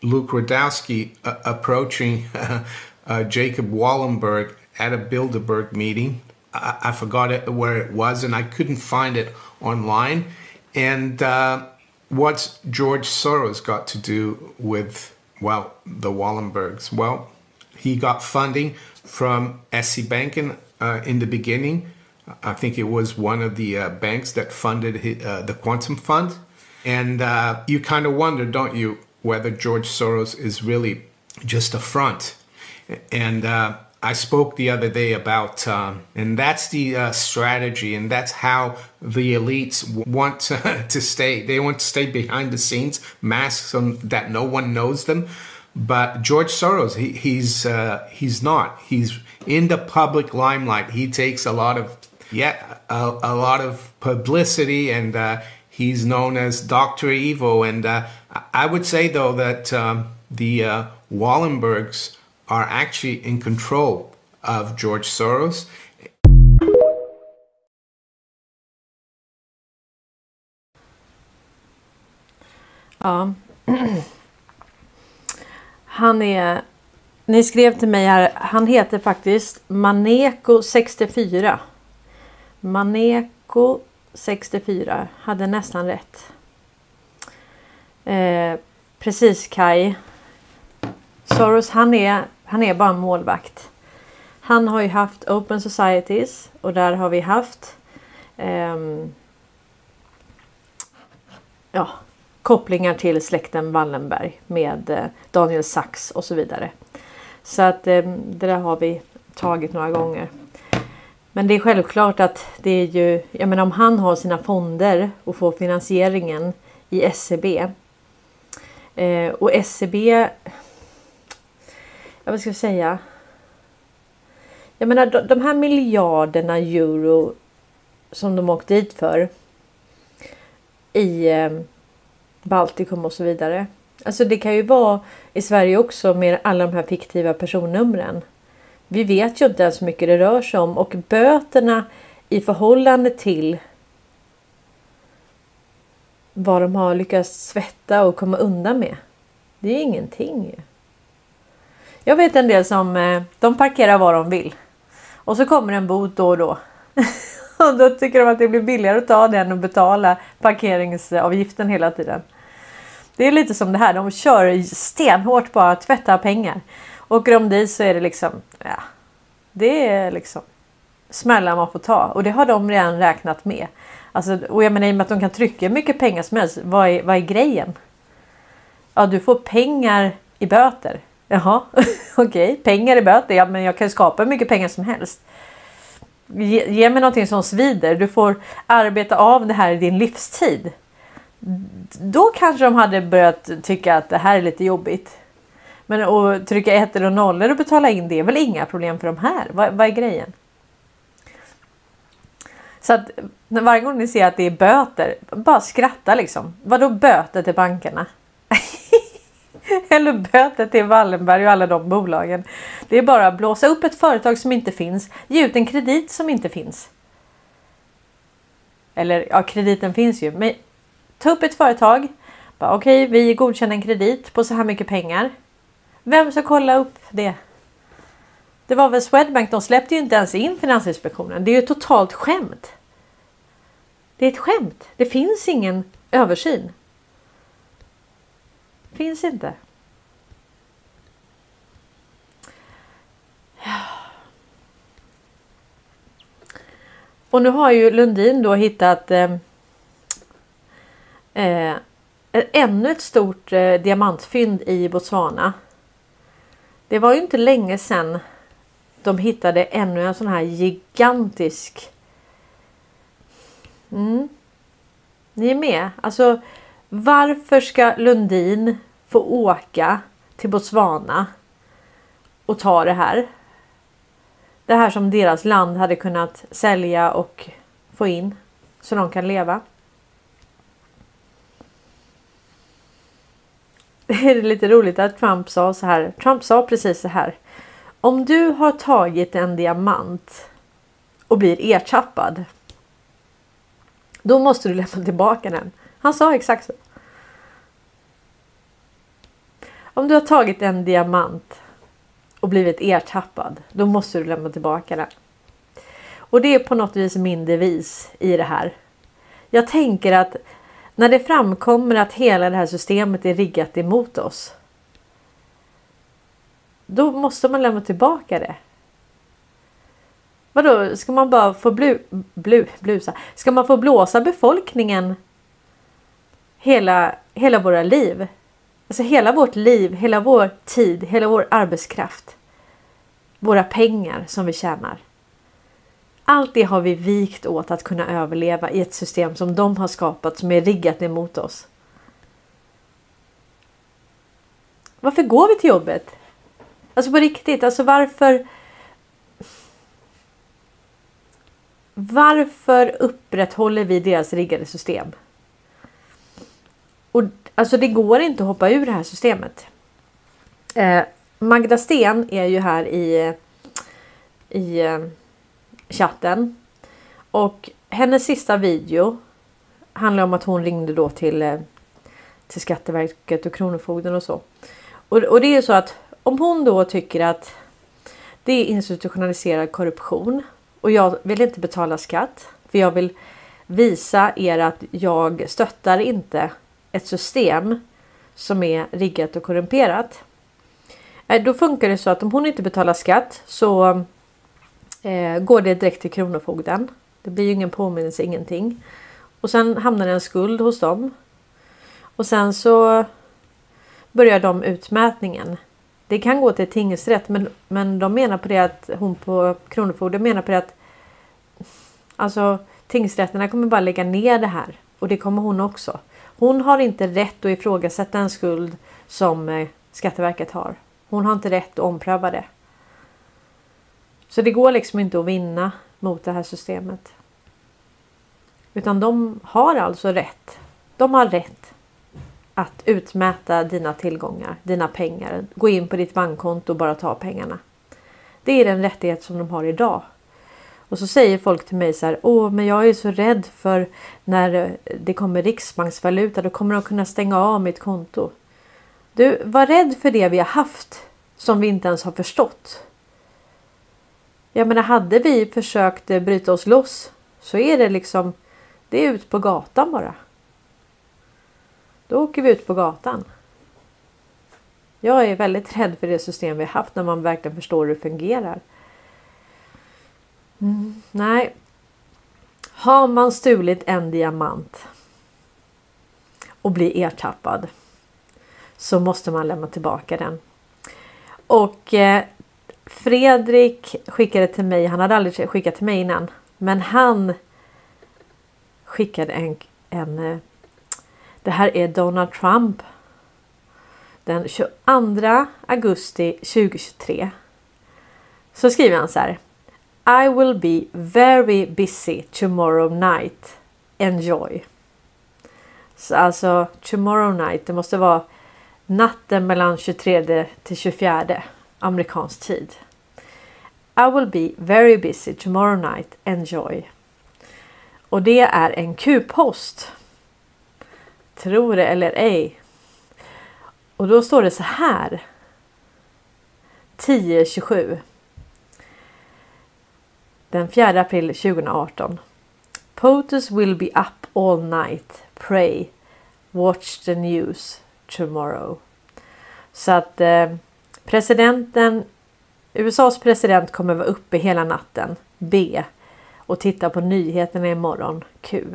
Luke Radowski uh, approaching *laughs* uh, Jacob Wallenberg at a Bilderberg meeting. I, I, forgot it, where it was, and I couldn't find it online. And what's George Soros got to do with, well, the Wallenbergs? Well, he got funding from SC Banken uh, in the beginning. I think it was one of the uh, banks that funded his, uh, the Quantum Fund. And uh, you kind of wonder, don't you, whether George Soros is really just a front. And uh, I spoke the other day about, um, and that's the uh, strategy, and that's how the elites want to, *laughs* to, stay. They want to stay behind the scenes, masks on that no one knows them. But George Soros, he, he's uh, he's not. He's in the public limelight. He takes a lot of yeah a, a lot of publicity, and uh, he's known as Doctor Evil. And uh, I would say though that um, the uh, Wallenbergs are actually in control of George Soros. Ja. Han är... Ni skrev till mig här. Han heter faktiskt Maneko 64. Maneko 64. Hade nästan rätt. Eh, precis Kai. Soros han är han är bara en målvakt. Han har ju haft Open Societies och där har vi haft eh, ja, kopplingar till släkten Wallenberg med eh, Daniel Sachs och så vidare. Så att eh, det där har vi tagit några gånger. Men det är självklart att det är ju, jag menar om han har sina fonder och får finansieringen i SEB. Eh, och SEB ja, vad ska jag säga? Jag menar de, de här miljarderna euro som de åkt dit för i eh, Baltikum och så vidare. Alltså det kan ju vara i Sverige också med alla de här fiktiva personnumren. Vi vet ju inte ens hur mycket det rör sig om och böterna i förhållande till vad de har lyckats svetta och komma undan med. Det är ingenting ju. Jag vet en del som eh, de parkerar var de vill. Och så kommer en bot då och då. *laughs* och då tycker de att det blir billigare att ta den och betala parkeringsavgiften hela tiden. Det är lite som det här. De kör stenhårt bara, att tvätta pengar. Åker de dit så är det liksom. Ja, det är liksom smällar man får ta och det har de redan räknat med. Alltså, och jag menar i och med att de kan trycka mycket pengar som helst. Vad är, vad är grejen? Ja, du får pengar i böter. Jaha, *laughs* okej. Okay. Pengar i böter. Ja, men jag kan skapa hur mycket pengar som helst. Ge, ge mig någonting som svider. Du får arbeta av det här i din livstid. Då kanske de hade börjat tycka att det här är lite jobbigt. Men att trycka ettor och nollor och betala in det är väl inga problem för de här. Vad, vad är grejen? Så att varje gång ni ser att det är böter, bara skratta liksom. Vadå böter till bankerna? *laughs* Eller böter till Wallenberg och alla de bolagen. Det är bara att blåsa upp ett företag som inte finns. Ge ut en kredit som inte finns. Eller ja, krediten finns ju. Men ta upp ett företag. Okej, okay, vi godkänner en kredit på så här mycket pengar. Vem ska kolla upp det? Det var väl Swedbank, de släppte ju inte ens in Finansinspektionen. Det är ju totalt skämt. Det är ett skämt. Det finns ingen översyn. Finns inte. Och nu har ju Lundin då hittat eh, eh, ännu ett stort eh, diamantfynd i Botswana. Det var ju inte länge sedan de hittade ännu en sån här gigantisk. Mm. Ni är med? Alltså varför ska Lundin få åka till Botswana och ta det här? Det här som deras land hade kunnat sälja och få in så de kan leva. *laughs* Det är lite roligt att Trump sa så här. Trump sa precis så här. Om du har tagit en diamant och blir ertappad. Då måste du lämna tillbaka den. Han sa exakt så. Om du har tagit en diamant och blivit ertappad, då måste du lämna tillbaka den. Och det är på något vis min devis i det här. Jag tänker att när det framkommer att hela det här systemet är riggat emot oss. Då måste man lämna tillbaka det. Vadå, ska man bara få blu, blu, blusa? Ska man få blåsa befolkningen hela, hela våra liv? Alltså hela vårt liv, hela vår tid, hela vår arbetskraft. Våra pengar som vi tjänar. Allt det har vi vikt åt att kunna överleva i ett system som de har skapat som är riggat emot oss. Varför går vi till jobbet? Alltså på riktigt, alltså varför? Varför upprätthåller vi deras riggade system? Och alltså det går inte att hoppa ur det här systemet. Eh, Magda Sten är ju här i, i eh, chatten. Och hennes sista video handlar om att hon ringde då till, eh, till Skatteverket och Kronofogden och så. Och, och det är ju så att om hon då tycker att det är institutionaliserad korruption och jag vill inte betala skatt för jag vill visa er att jag stöttar inte ett system som är riggat och korrumperat. Eh, då funkar det så att om hon inte betalar skatt så eh, går det direkt till Kronofogden. Det blir ju ingen påminnelse, ingenting. Och sen hamnar det en skuld hos dem. Och sen så börjar de utmätningen. Det kan gå till tingsrätt men, men de menar på det att hon på Kronofogden menar på det att alltså tingsrätterna kommer bara lägga ner det här och det kommer hon också. Hon har inte rätt att ifrågasätta en skuld som eh, Skatteverket har. Hon har inte rätt att ompröva det. Så det går liksom inte att vinna mot det här systemet. Utan de har alltså rätt. De har rätt att utmäta dina tillgångar, dina pengar. Gå in på ditt bankkonto och bara ta pengarna. Det är den rättighet som de har idag. Och så säger folk till mig så här. Åh, men jag är så rädd för när eh, det kommer riksbanksvaluta. Då kommer de kunna stänga av mitt konto. Du, var rädd för det vi har haft som vi inte ens har förstått. Jag menar, hade vi försökt eh, bryta oss loss så är det liksom, det är ut på gatan bara. Då åker vi ut på gatan. Jag är väldigt rädd för det system vi har haft när man verkligen förstår hur det fungerar. Mm, nej. Har man stulit en diamant och blir ertappad så måste man lämna tillbaka den. Och eh, Fredrik skickade till mig, han hade aldrig skickat till mig innan, men han skickade en, en eh, det här är Donald Trump. Den 22 augusti 2023. Så skriver han så här. I will be very busy tomorrow night. Enjoy. Så alltså tomorrow night, det måste vara natten mellan 23 till 24 amerikansk tid. I will be very busy tomorrow night. Enjoy. Och det är en Q-post. Tror det eller ej. Och då står det så här. 10.27 den 4 april 2018. POTUS will be up all night. Pray. Watch the news tomorrow. Så att eh, presidenten, USAs president kommer vara uppe hela natten. B. Och titta på nyheterna imorgon. Q.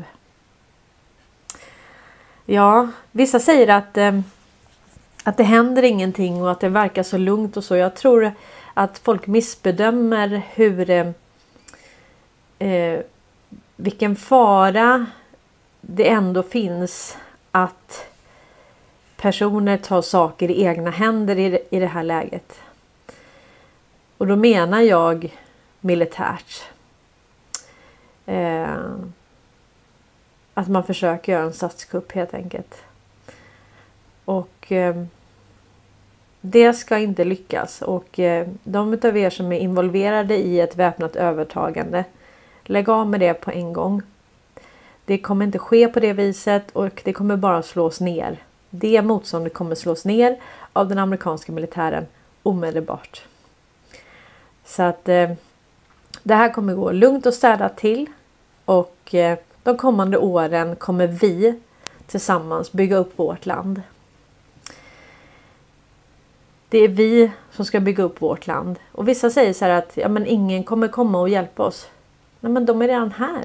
Ja, vissa säger att, eh, att det händer ingenting och att det verkar så lugnt och så. Jag tror att folk missbedömer hur eh, eh, vilken fara det ändå finns att personer tar saker i egna händer i det, i det här läget. Och då menar jag militärt. Eh, att man försöker göra en statskupp helt enkelt. Och eh, det ska inte lyckas och eh, de av er som är involverade i ett väpnat övertagande Lägg av med det på en gång. Det kommer inte ske på det viset och det kommer bara slås ner. Det motståndet kommer slås ner av den amerikanska militären omedelbart. Så att eh, det här kommer gå lugnt och städat till och eh, de kommande åren kommer vi tillsammans bygga upp vårt land. Det är vi som ska bygga upp vårt land och vissa säger så här att ja, men ingen kommer komma och hjälpa oss. Nej, men de är redan här.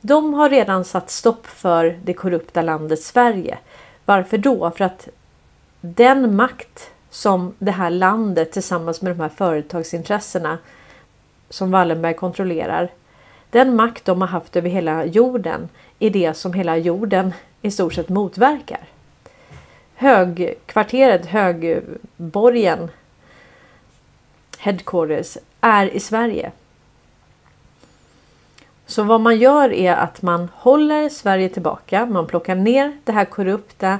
De har redan satt stopp för det korrupta landet Sverige. Varför då? För att den makt som det här landet tillsammans med de här företagsintressena som Wallenberg kontrollerar. Den makt de har haft över hela jorden är det som hela jorden i stort sett motverkar. Högkvarteret, högborgen, headquarters, är i Sverige. Så vad man gör är att man håller Sverige tillbaka. Man plockar ner det här korrupta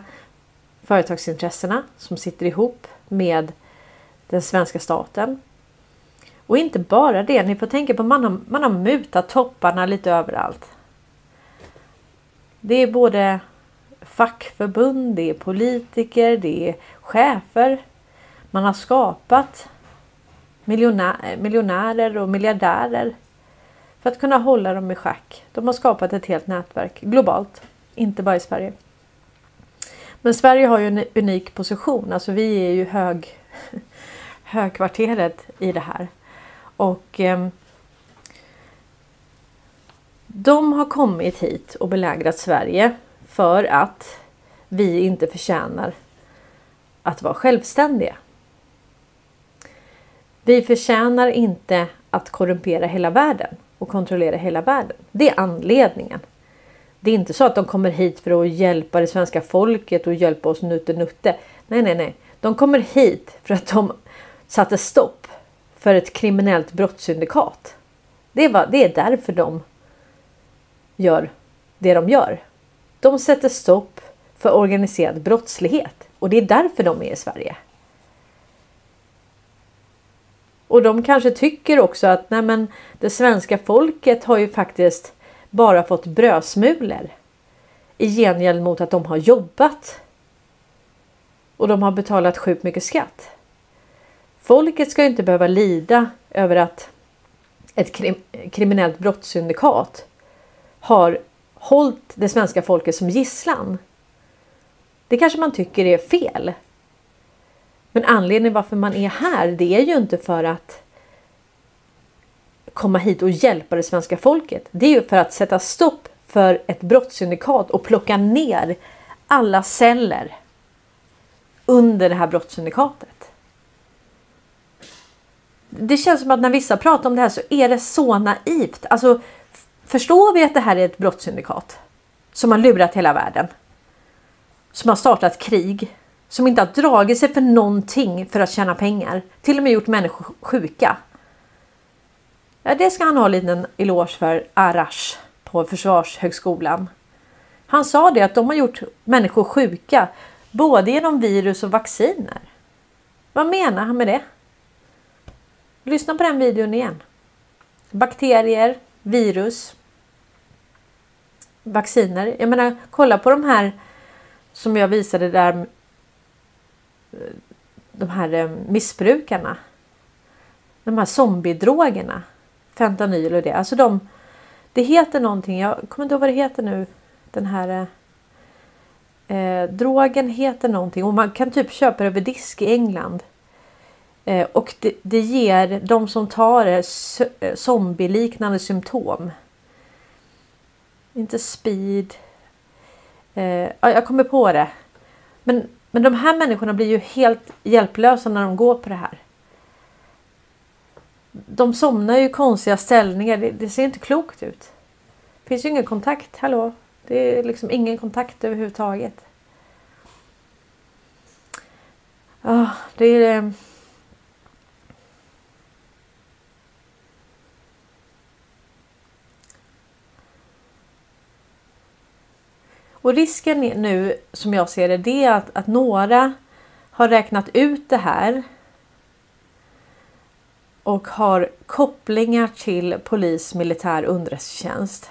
företagsintressena som sitter ihop med den svenska staten. Och inte bara det, ni får tänka på att man har, man har mutat topparna lite överallt. Det är både fackförbund, det är politiker, det är chefer. Man har skapat miljonär, miljonärer och miljardärer för att kunna hålla dem i schack. De har skapat ett helt nätverk globalt, inte bara i Sverige. Men Sverige har ju en unik position, alltså vi är ju hög, *laughs* högkvarteret i det här. Och eh, de har kommit hit och belägrat Sverige för att vi inte förtjänar att vara självständiga. Vi förtjänar inte att korrumpera hela världen och kontrollera hela världen. Det är anledningen. Det är inte så att de kommer hit för att hjälpa det svenska folket och hjälpa oss nutte nutte. Nej, nej, nej. De kommer hit för att de satte stopp för ett kriminellt brottssyndikat. Det, var, det är därför de gör det de gör. De sätter stopp för organiserad brottslighet och det är därför de är i Sverige. Och de kanske tycker också att nej men, det svenska folket har ju faktiskt bara fått brödsmulor i gengäld mot att de har jobbat. Och de har betalat sjukt mycket skatt. Folket ska inte behöva lida över att ett krim kriminellt brottssyndikat har hållit det svenska folket som gisslan. Det kanske man tycker är fel. Men anledningen varför man är här det är ju inte för att komma hit och hjälpa det svenska folket. Det är ju för att sätta stopp för ett brottssyndikat och plocka ner alla celler under det här brottssyndikatet. Det känns som att när vissa pratar om det här så är det så naivt. Alltså, förstår vi att det här är ett brottssyndikat som har lurat hela världen? Som har startat krig som inte har dragit sig för någonting för att tjäna pengar. Till och med gjort människor sjuka. Ja, det ska han ha en liten eloge för, Arash på Försvarshögskolan. Han sa det att de har gjort människor sjuka både genom virus och vacciner. Vad menar han med det? Lyssna på den videon igen. Bakterier, virus, vacciner. Jag menar, kolla på de här som jag visade där de här eh, missbrukarna. De här zombiedrogerna. fentanyl och det. Alltså de, det heter någonting, jag kommer inte ihåg vad det heter nu. Den här eh, eh drogen heter någonting och man kan typ köpa det över disk i England. Eh, och det, det, ger de som tar det eh, zombieliknande symptom. Inte speed. Eh, jag kommer på det. Men, men de här människorna blir ju helt hjälplösa när de går på det här. De somnar ju i konstiga ställningar. Det, det ser inte klokt ut. Det finns ju ingen kontakt. Hallå? Det är liksom ingen kontakt överhuvudtaget. Oh, det är... Eh, Och risken nu som jag ser det, det är att, att några har räknat ut det här. Och har kopplingar till polis, militär, underrättelsetjänst.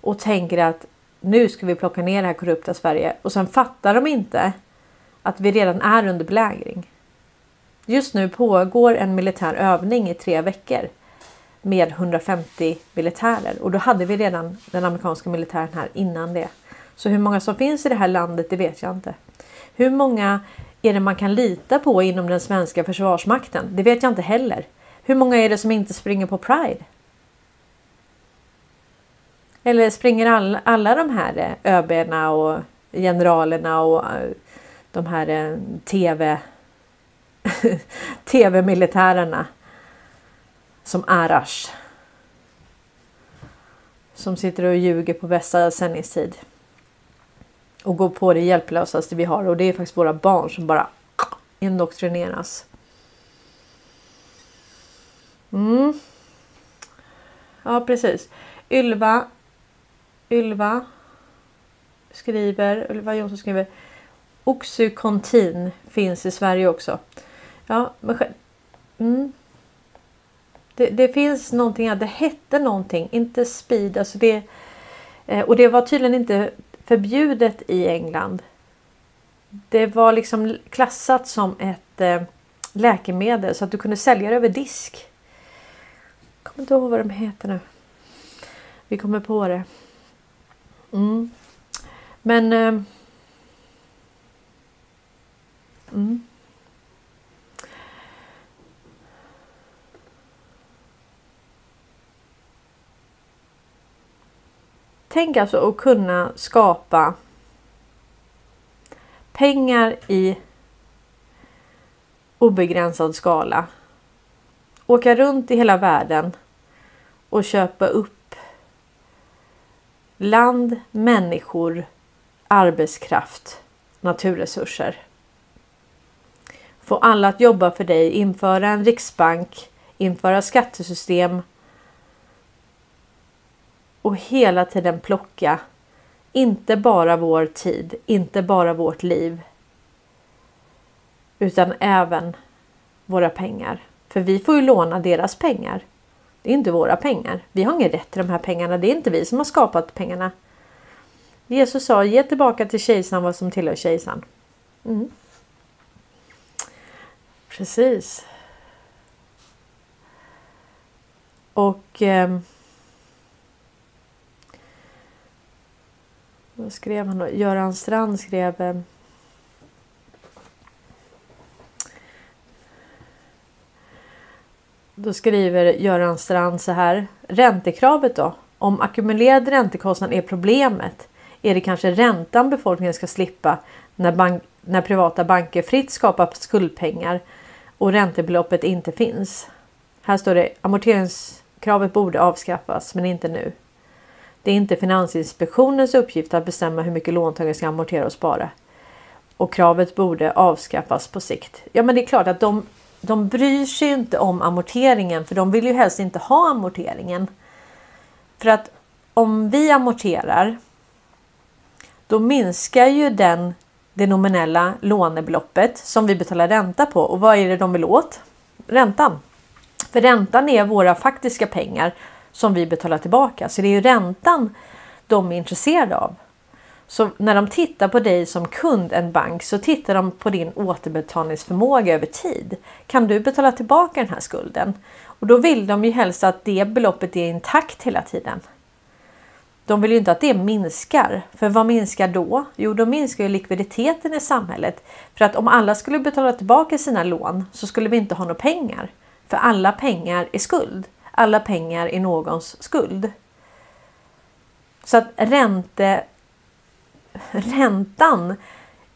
Och tänker att nu ska vi plocka ner det här korrupta Sverige. Och sen fattar de inte att vi redan är under belägring. Just nu pågår en militär övning i tre veckor med 150 militärer och då hade vi redan den amerikanska militären här innan det. Så hur många som finns i det här landet, det vet jag inte. Hur många är det man kan lita på inom den svenska försvarsmakten? Det vet jag inte heller. Hur många är det som inte springer på Pride? Eller springer all, alla de här öberna ÖBna och generalerna och eh, de här eh, TV *laughs* TV-militärerna som Arash. Som sitter och ljuger på bästa sändningstid och gå på det hjälplösaste vi har och det är faktiskt våra barn som bara indoktrineras. Mm. Ja precis. Ylva Ylva skriver, Ylva Jonsson skriver Oxycontin finns i Sverige också. Ja, men mm. det, det, finns någonting, det hette någonting, inte speed, alltså det eh, och det var tydligen inte förbjudet i England. Det var liksom klassat som ett eh, läkemedel så att du kunde sälja det över disk. Jag kommer inte ihåg vad de heter nu. Vi kommer på det. Mm. Men... Eh, mm. Tänk alltså att kunna skapa pengar i obegränsad skala. Åka runt i hela världen och köpa upp land, människor, arbetskraft, naturresurser. Få alla att jobba för dig, införa en riksbank, införa skattesystem och hela tiden plocka inte bara vår tid, inte bara vårt liv. Utan även våra pengar. För vi får ju låna deras pengar. Det är inte våra pengar. Vi har ingen rätt till de här pengarna. Det är inte vi som har skapat pengarna. Jesus sa ge tillbaka till kejsaren vad som tillhör kejsaren. Mm. Precis. Och eh, Vad skrev han då? Göran Strand skrev eh, Då skriver Göran Strand så här. Räntekravet då? Om ackumulerad räntekostnad är problemet är det kanske räntan befolkningen ska slippa när, bank, när privata banker fritt skapar skuldpengar och räntebeloppet inte finns. Här står det amorteringskravet borde avskaffas men inte nu. Det är inte Finansinspektionens uppgift att bestämma hur mycket låntagare ska amortera och spara. Och kravet borde avskaffas på sikt. Ja, men det är klart att de, de bryr sig inte om amorteringen för de vill ju helst inte ha amorteringen. För att om vi amorterar då minskar ju den det nominella lånebeloppet som vi betalar ränta på. Och vad är det de vill åt? Räntan. För räntan är våra faktiska pengar som vi betalar tillbaka. Så det är ju räntan de är intresserade av. Så när de tittar på dig som kund, en bank, så tittar de på din återbetalningsförmåga över tid. Kan du betala tillbaka den här skulden? Och då vill de ju helst att det beloppet är intakt hela tiden. De vill ju inte att det minskar. För vad minskar då? Jo, då minskar ju likviditeten i samhället. För att om alla skulle betala tillbaka sina lån så skulle vi inte ha några pengar. För alla pengar är skuld. Alla pengar i någons skuld. Så att ränte, räntan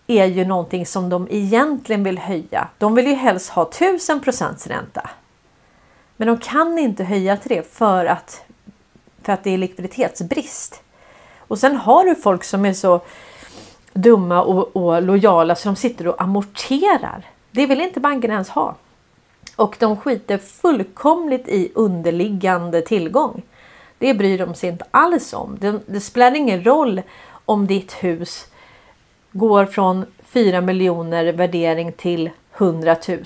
är ju någonting som de egentligen vill höja. De vill ju helst ha 1000 ränta. Men de kan inte höja till det för att, för att det är likviditetsbrist. Och sen har du folk som är så dumma och, och lojala så de sitter och amorterar. Det vill inte bankerna ens ha. Och de skiter fullkomligt i underliggande tillgång. Det bryr de sig inte alls om. Det, det spelar ingen roll om ditt hus går från 4 miljoner värdering till 100 000.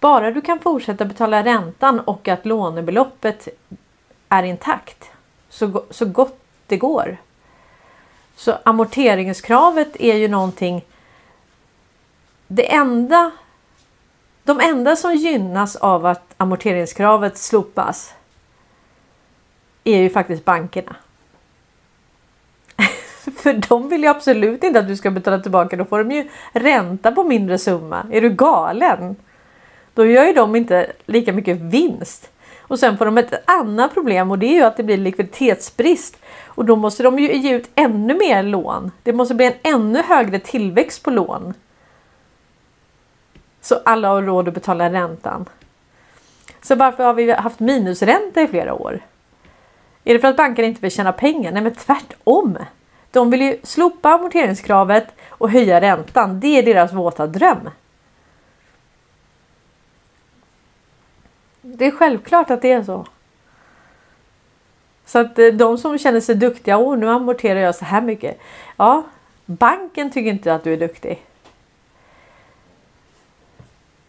Bara du kan fortsätta betala räntan och att lånebeloppet är intakt så, så gott det går. Så amorteringskravet är ju någonting. Det enda. De enda som gynnas av att amorteringskravet slopas. Är ju faktiskt bankerna. *laughs* För de vill ju absolut inte att du ska betala tillbaka. Då får de ju ränta på mindre summa. Är du galen? Då gör ju de inte lika mycket vinst. Och sen får de ett annat problem och det är ju att det blir likviditetsbrist. Och då måste de ju ge ut ännu mer lån. Det måste bli en ännu högre tillväxt på lån. Så alla har råd att betala räntan. Så varför har vi haft minusränta i flera år? Är det för att bankerna inte vill tjäna pengar? Nej men tvärtom. De vill ju slopa amorteringskravet och höja räntan. Det är deras våta dröm. Det är självklart att det är så. Så att eh, de som känner sig duktiga, åh nu amorterar jag så här mycket. Ja, banken tycker inte att du är duktig.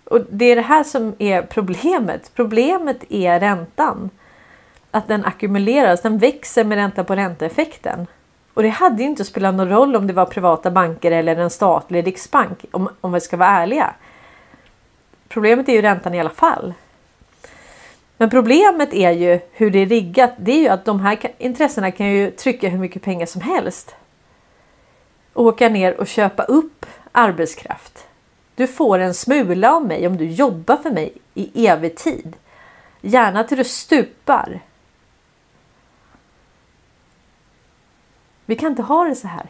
Och det är det här som är problemet. Problemet är räntan. Att den ackumuleras, den växer med ränta på ränta-effekten. Och det hade ju inte spelat någon roll om det var privata banker eller en statlig riksbank om, om vi ska vara ärliga. Problemet är ju räntan i alla fall. Men problemet är ju hur det är riggat. Det är ju att de här intressena kan ju trycka hur mycket pengar som helst. Åka ner och köpa upp arbetskraft. Du får en smula av mig om du jobbar för mig i evig tid. Gärna till du stupar. Vi kan inte ha det så här.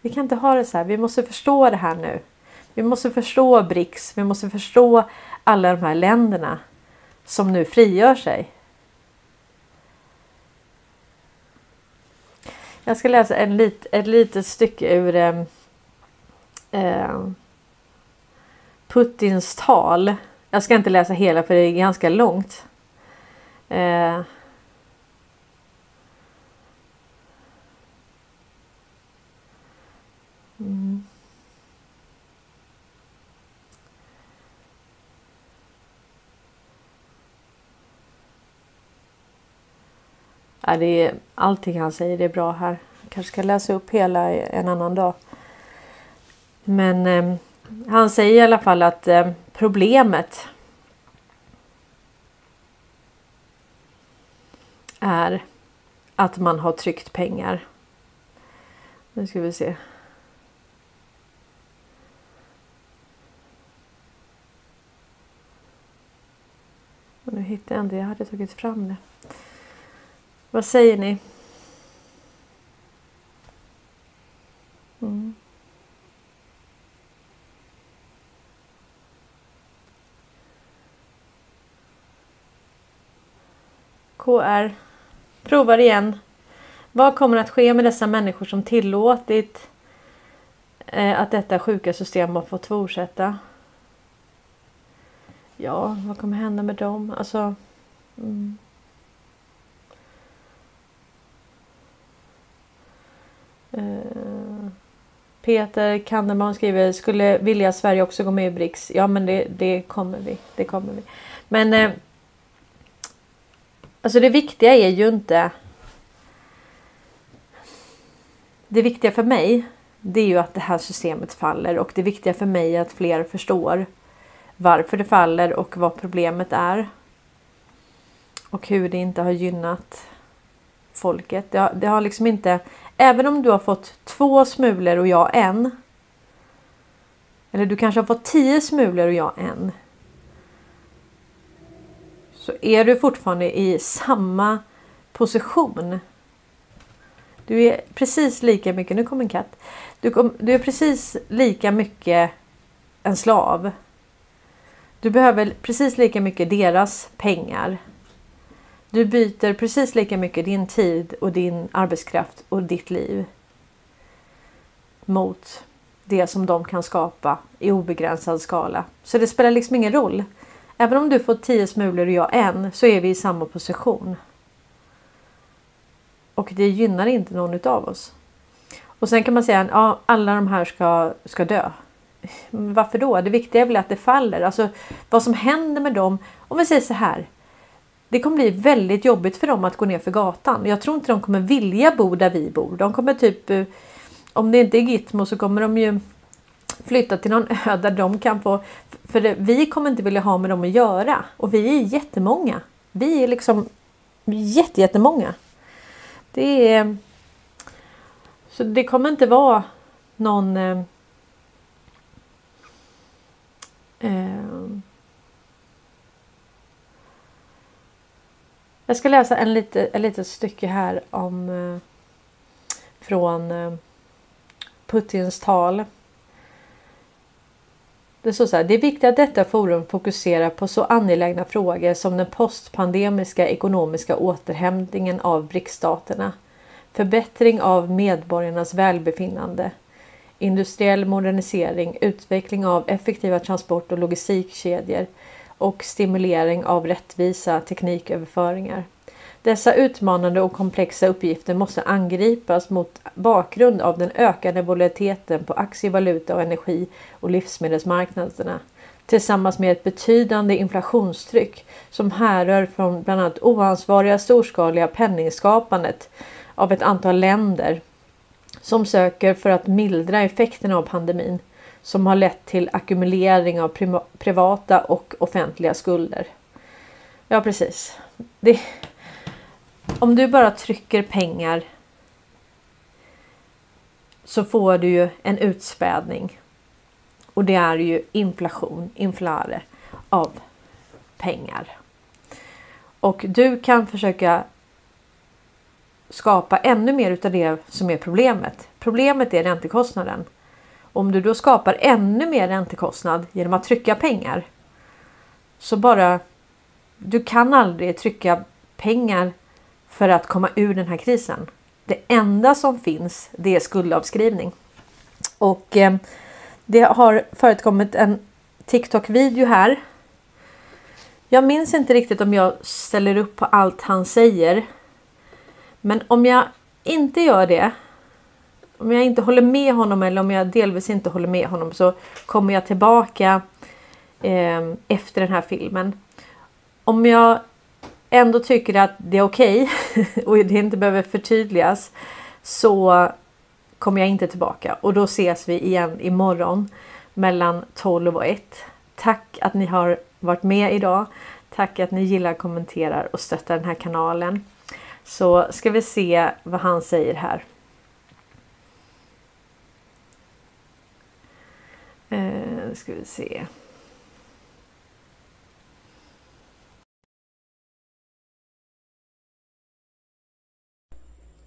Vi kan inte ha det så här. Vi måste förstå det här nu. Vi måste förstå BRICS. Vi måste förstå alla de här länderna som nu frigör sig. Jag ska läsa en lit, ett litet stycke ur ehm, eh, Putins tal. Jag ska inte läsa hela för det är ganska långt. Eh, mm. Ja, det är, allting han säger det är bra här. Jag kanske ska läsa upp hela en annan dag. Men eh, han säger i alla fall att eh, problemet är att man har tryckt pengar. Nu ska vi se. Och nu hittar jag inte, jag hade tagit fram det. Vad säger ni? Mm. KR. Provar igen. Vad kommer att ske med dessa människor som tillåtit eh, att detta sjuka system har fått fortsätta? Ja, vad kommer hända med dem? Alltså... Mm. Eh, Peter Kandeman skriver, skulle vilja Sverige också gå med i BRICS? Ja men det, det kommer vi. Det kommer vi. Men eh, Alltså det viktiga är ju inte Det viktiga för mig det är ju att det här systemet faller och det viktiga för mig är att fler förstår varför det faller och vad problemet är. Och hur det inte har gynnat folket. Det har, det har liksom inte... Även om du har fått två smulor och jag en. Eller du kanske har fått tio smulor och jag en. Så är du fortfarande i samma position. Du är precis lika mycket, nu kom en katt. Du, kom, du är precis lika mycket en slav. Du behöver precis lika mycket deras pengar. Du byter precis lika mycket din tid och din arbetskraft och ditt liv. Mot det som de kan skapa i obegränsad skala. Så det spelar liksom ingen roll. Även om du får tio smulor och jag en så är vi i samma position. Och det gynnar inte någon utav oss. Och sen kan man säga att ja, alla de här ska, ska dö. *laughs* Varför då? Det viktiga är väl att det faller. Alltså vad som händer med dem. Om vi säger så här. Det kommer bli väldigt jobbigt för dem att gå ner för gatan. Jag tror inte de kommer vilja bo där vi bor. De kommer typ eh, om det inte är Gitmo så kommer de ju flytta till någon *laughs* ö där de kan få... För det, vi kommer inte vilja ha med dem att göra. Och vi är jättemånga. Vi är liksom jättemånga. Det är... Så det kommer inte vara någon... Eh, eh, jag ska läsa en lite, ett litet stycke här om eh, från eh, Putins tal. Det står så här, det är viktigt att detta forum fokuserar på så angelägna frågor som den postpandemiska ekonomiska återhämtningen av BRIC-staterna, förbättring av medborgarnas välbefinnande, industriell modernisering, utveckling av effektiva transport och logistikkedjor och stimulering av rättvisa tekniköverföringar. Dessa utmanande och komplexa uppgifter måste angripas mot bakgrund av den ökade volatiliteten på aktie-, valuta och energi och livsmedelsmarknaderna tillsammans med ett betydande inflationstryck som härrör från bland annat oansvariga storskaliga penningskapandet av ett antal länder som söker för att mildra effekterna av pandemin som har lett till ackumulering av privata och offentliga skulder. Ja, precis. Det, om du bara trycker pengar så får du ju en utspädning. Och det är ju inflation, inflare av pengar. Och du kan försöka skapa ännu mer utav det som är problemet. Problemet är räntekostnaden. Om du då skapar ännu mer räntekostnad genom att trycka pengar så bara du kan aldrig trycka pengar för att komma ur den här krisen. Det enda som finns det är skuldavskrivning. Och eh, det har förekommit en TikTok-video här. Jag minns inte riktigt om jag ställer upp på allt han säger. Men om jag inte gör det. Om jag inte håller med honom eller om jag delvis inte håller med honom så kommer jag tillbaka eh, efter den här filmen. Om jag ändå tycker att det är okej okay, *laughs* och det inte behöver förtydligas så kommer jag inte tillbaka och då ses vi igen imorgon mellan 12 och 1. Tack att ni har varit med idag. Tack att ni gillar, kommenterar och stöttar den här kanalen. Så ska vi se vad han säger här. Eh, ska vi se.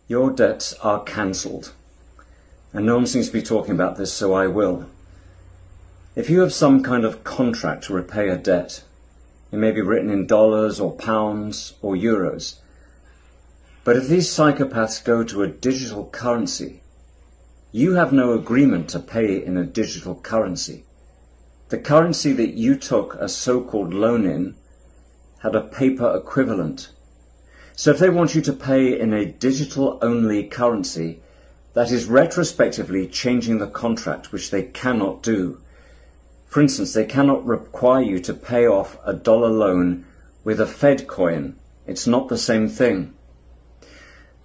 Your debts are cancelled. And no one seems to be talking about this, so I will. If you have some kind of contract to repay a debt, it may be written in dollars or pounds or euros. But if these psychopaths go to a digital currency, you have no agreement to pay in a digital currency. The currency that you took a so-called loan in had a paper equivalent so if they want you to pay in a digital only currency, that is retrospectively changing the contract, which they cannot do. For instance, they cannot require you to pay off a dollar loan with a Fed coin. It's not the same thing.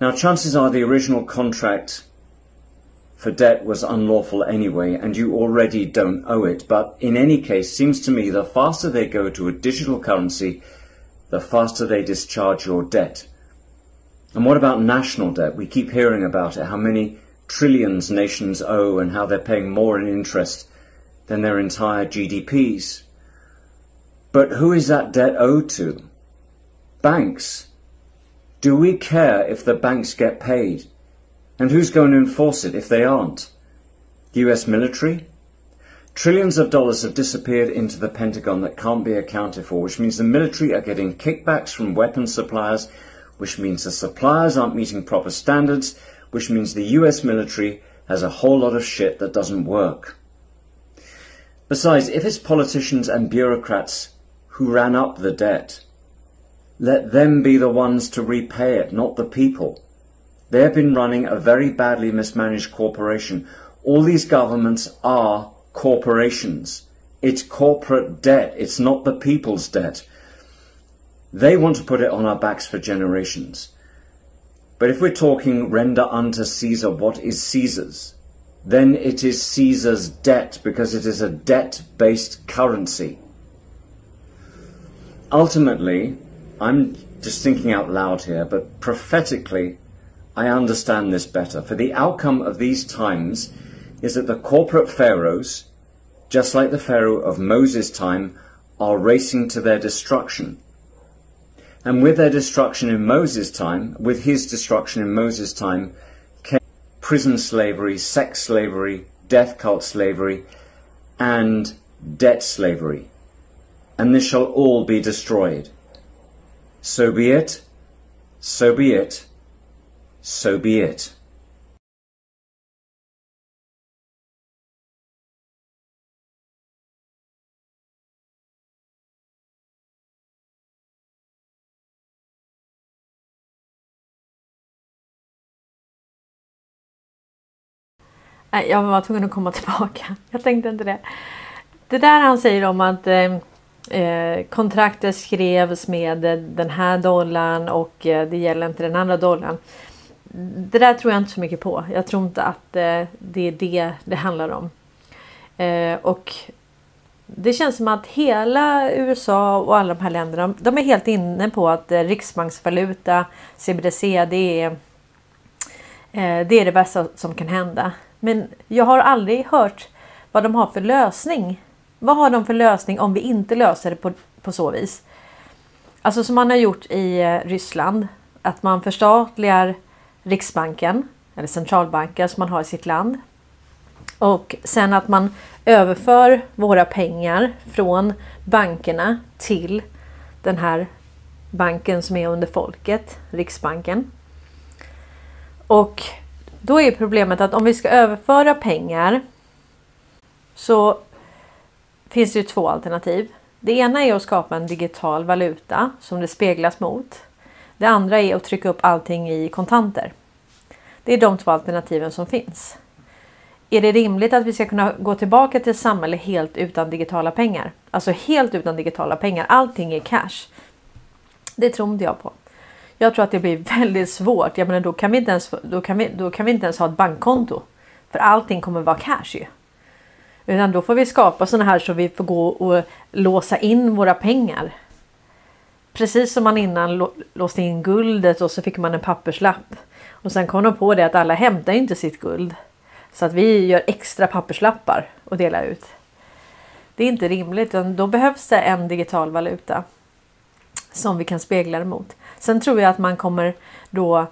Now, chances are the original contract for debt was unlawful anyway, and you already don't owe it. But in any case, seems to me the faster they go to a digital currency, the faster they discharge your debt. And what about national debt? We keep hearing about it, how many trillions nations owe and how they're paying more in interest than their entire GDPs. But who is that debt owed to? Banks. Do we care if the banks get paid? And who's going to enforce it if they aren't? The US military? Trillions of dollars have disappeared into the Pentagon that can't be accounted for, which means the military are getting kickbacks from weapons suppliers, which means the suppliers aren't meeting proper standards, which means the US military has a whole lot of shit that doesn't work. Besides, if it's politicians and bureaucrats who ran up the debt, let them be the ones to repay it, not the people. They have been running a very badly mismanaged corporation. All these governments are corporations. It's corporate debt. It's not the people's debt. They want to put it on our backs for generations. But if we're talking render unto Caesar what is Caesar's, then it is Caesar's debt because it is a debt-based currency. Ultimately, I'm just thinking out loud here, but prophetically, I understand this better. For the outcome of these times is that the corporate pharaohs, just like the pharaoh of Moses' time, are racing to their destruction. And with their destruction in Moses' time, with his destruction in Moses' time, came prison slavery, sex slavery, death cult slavery, and debt slavery. And this shall all be destroyed. So be it, so be it, so be it. Nej, Jag var tvungen att komma *laughs* tillbaka. Jag tänkte inte det. Det där han säger om att eh, eh kontraktet skrevs med eh, den här dollarn och eh, det gäller inte den andra dollarn. Det där tror jag inte så mycket på. Jag tror inte att eh, det är det det handlar om. Eh, och det känns som att hela USA och alla de här länderna, de är helt inne på att eh, riksbanksvaluta, CBDC, det är, eh, det är det bästa som kan hända. Men jag har aldrig hört vad de har för lösning. Vad har de för lösning om vi inte löser det på, på så vis? Alltså som man har gjort i eh, Ryssland. Att man förstatligar Riksbanken eller centralbanken som man har i sitt land. Och sen att man överför våra pengar från bankerna till den här banken som är under folket, Riksbanken. Och då är problemet att om vi ska överföra pengar så finns det ju två alternativ. Det ena är att skapa en digital valuta som det speglas mot. Det andra är att trycka upp allting i kontanter. Det är de två alternativen som finns. Är det rimligt att vi ska kunna gå tillbaka till ett samhälle helt utan digitala pengar? Alltså helt utan digitala pengar. Allting är cash. Det tror inte jag på. Jag tror att det blir *laughs* väldigt svårt. Jag menar, då, kan vi inte ens, då, kan vi, då kan vi inte ens ha ett bankkonto. För allting kommer vara cash ju. Utan då får vi skapa sådana här så vi får gå och låsa in våra pengar. Precis som man innan låste in guldet och så fick man en papperslapp. Och sen kom de på det att alla hämtar inte sitt guld. Så att vi gör extra papperslappar och delar ut. Det är inte rimligt utan då behövs det en digital valuta. Som vi kan spegla det mot. Sen tror jag att man kommer då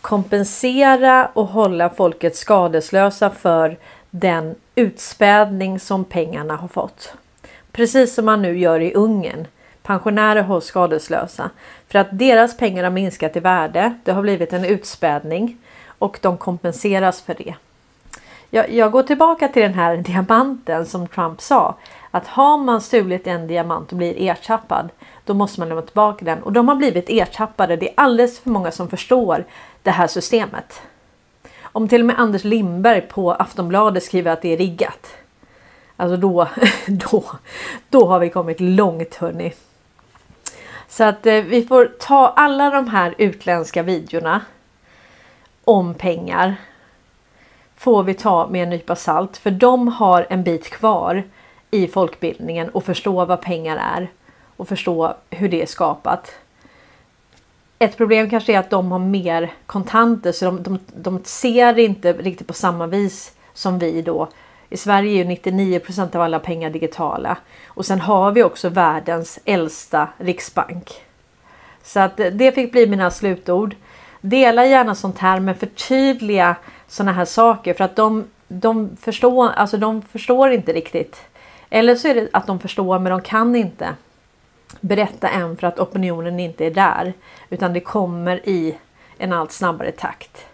kompensera och hålla folket skadeslösa för den utspädning som pengarna har fått. Precis som man nu gör i Ungern. Pensionärer hålls skadeslösa för att deras pengar har minskat i värde. Det har blivit en utspädning och de kompenseras för det. Jag, jag går tillbaka till den här *laughs* diamanten som Trump sa att har man stulit en diamant och blir ertappad då måste man lämna tillbaka den och de har blivit ertappade. Det är alldeles för många som förstår det här systemet. Om till och med Anders Lindberg på Aftonbladet skriver att det är riggat. Alltså då, *laughs* då, då har vi kommit långt hörni. Så att eh, vi får ta alla de här utländska videorna om pengar får vi ta med en nypa salt för de har en bit kvar i folkbildningen och förstå vad pengar är och förstå hur det är skapat. Ett problem kanske är att de har mer kontanter så de, de, de ser inte riktigt på samma vis som vi då. I Sverige är ju 99 av alla pengar digitala och sen har vi också världens äldsta riksbank. Så att det fick bli mina slutord. Dela gärna sånt här men förtydliga sådana här saker för att de, de, förstår, alltså de förstår inte riktigt. Eller så är det att de förstår men de kan inte berätta än för att opinionen inte är där. Utan det kommer i en allt snabbare takt.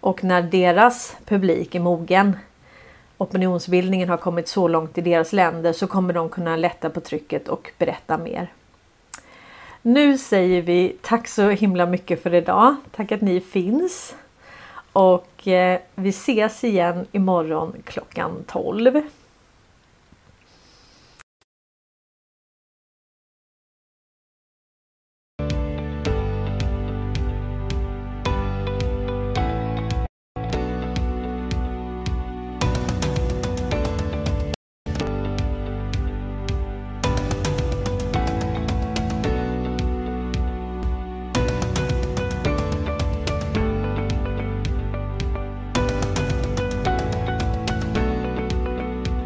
Och när deras publik är mogen, opinionsbildningen har kommit så långt i deras länder så kommer de kunna lätta på trycket och berätta mer. Nu säger vi tack så himla mycket för idag. Tack att ni finns. Och Eh, vi ses igen imorgon klockan 12.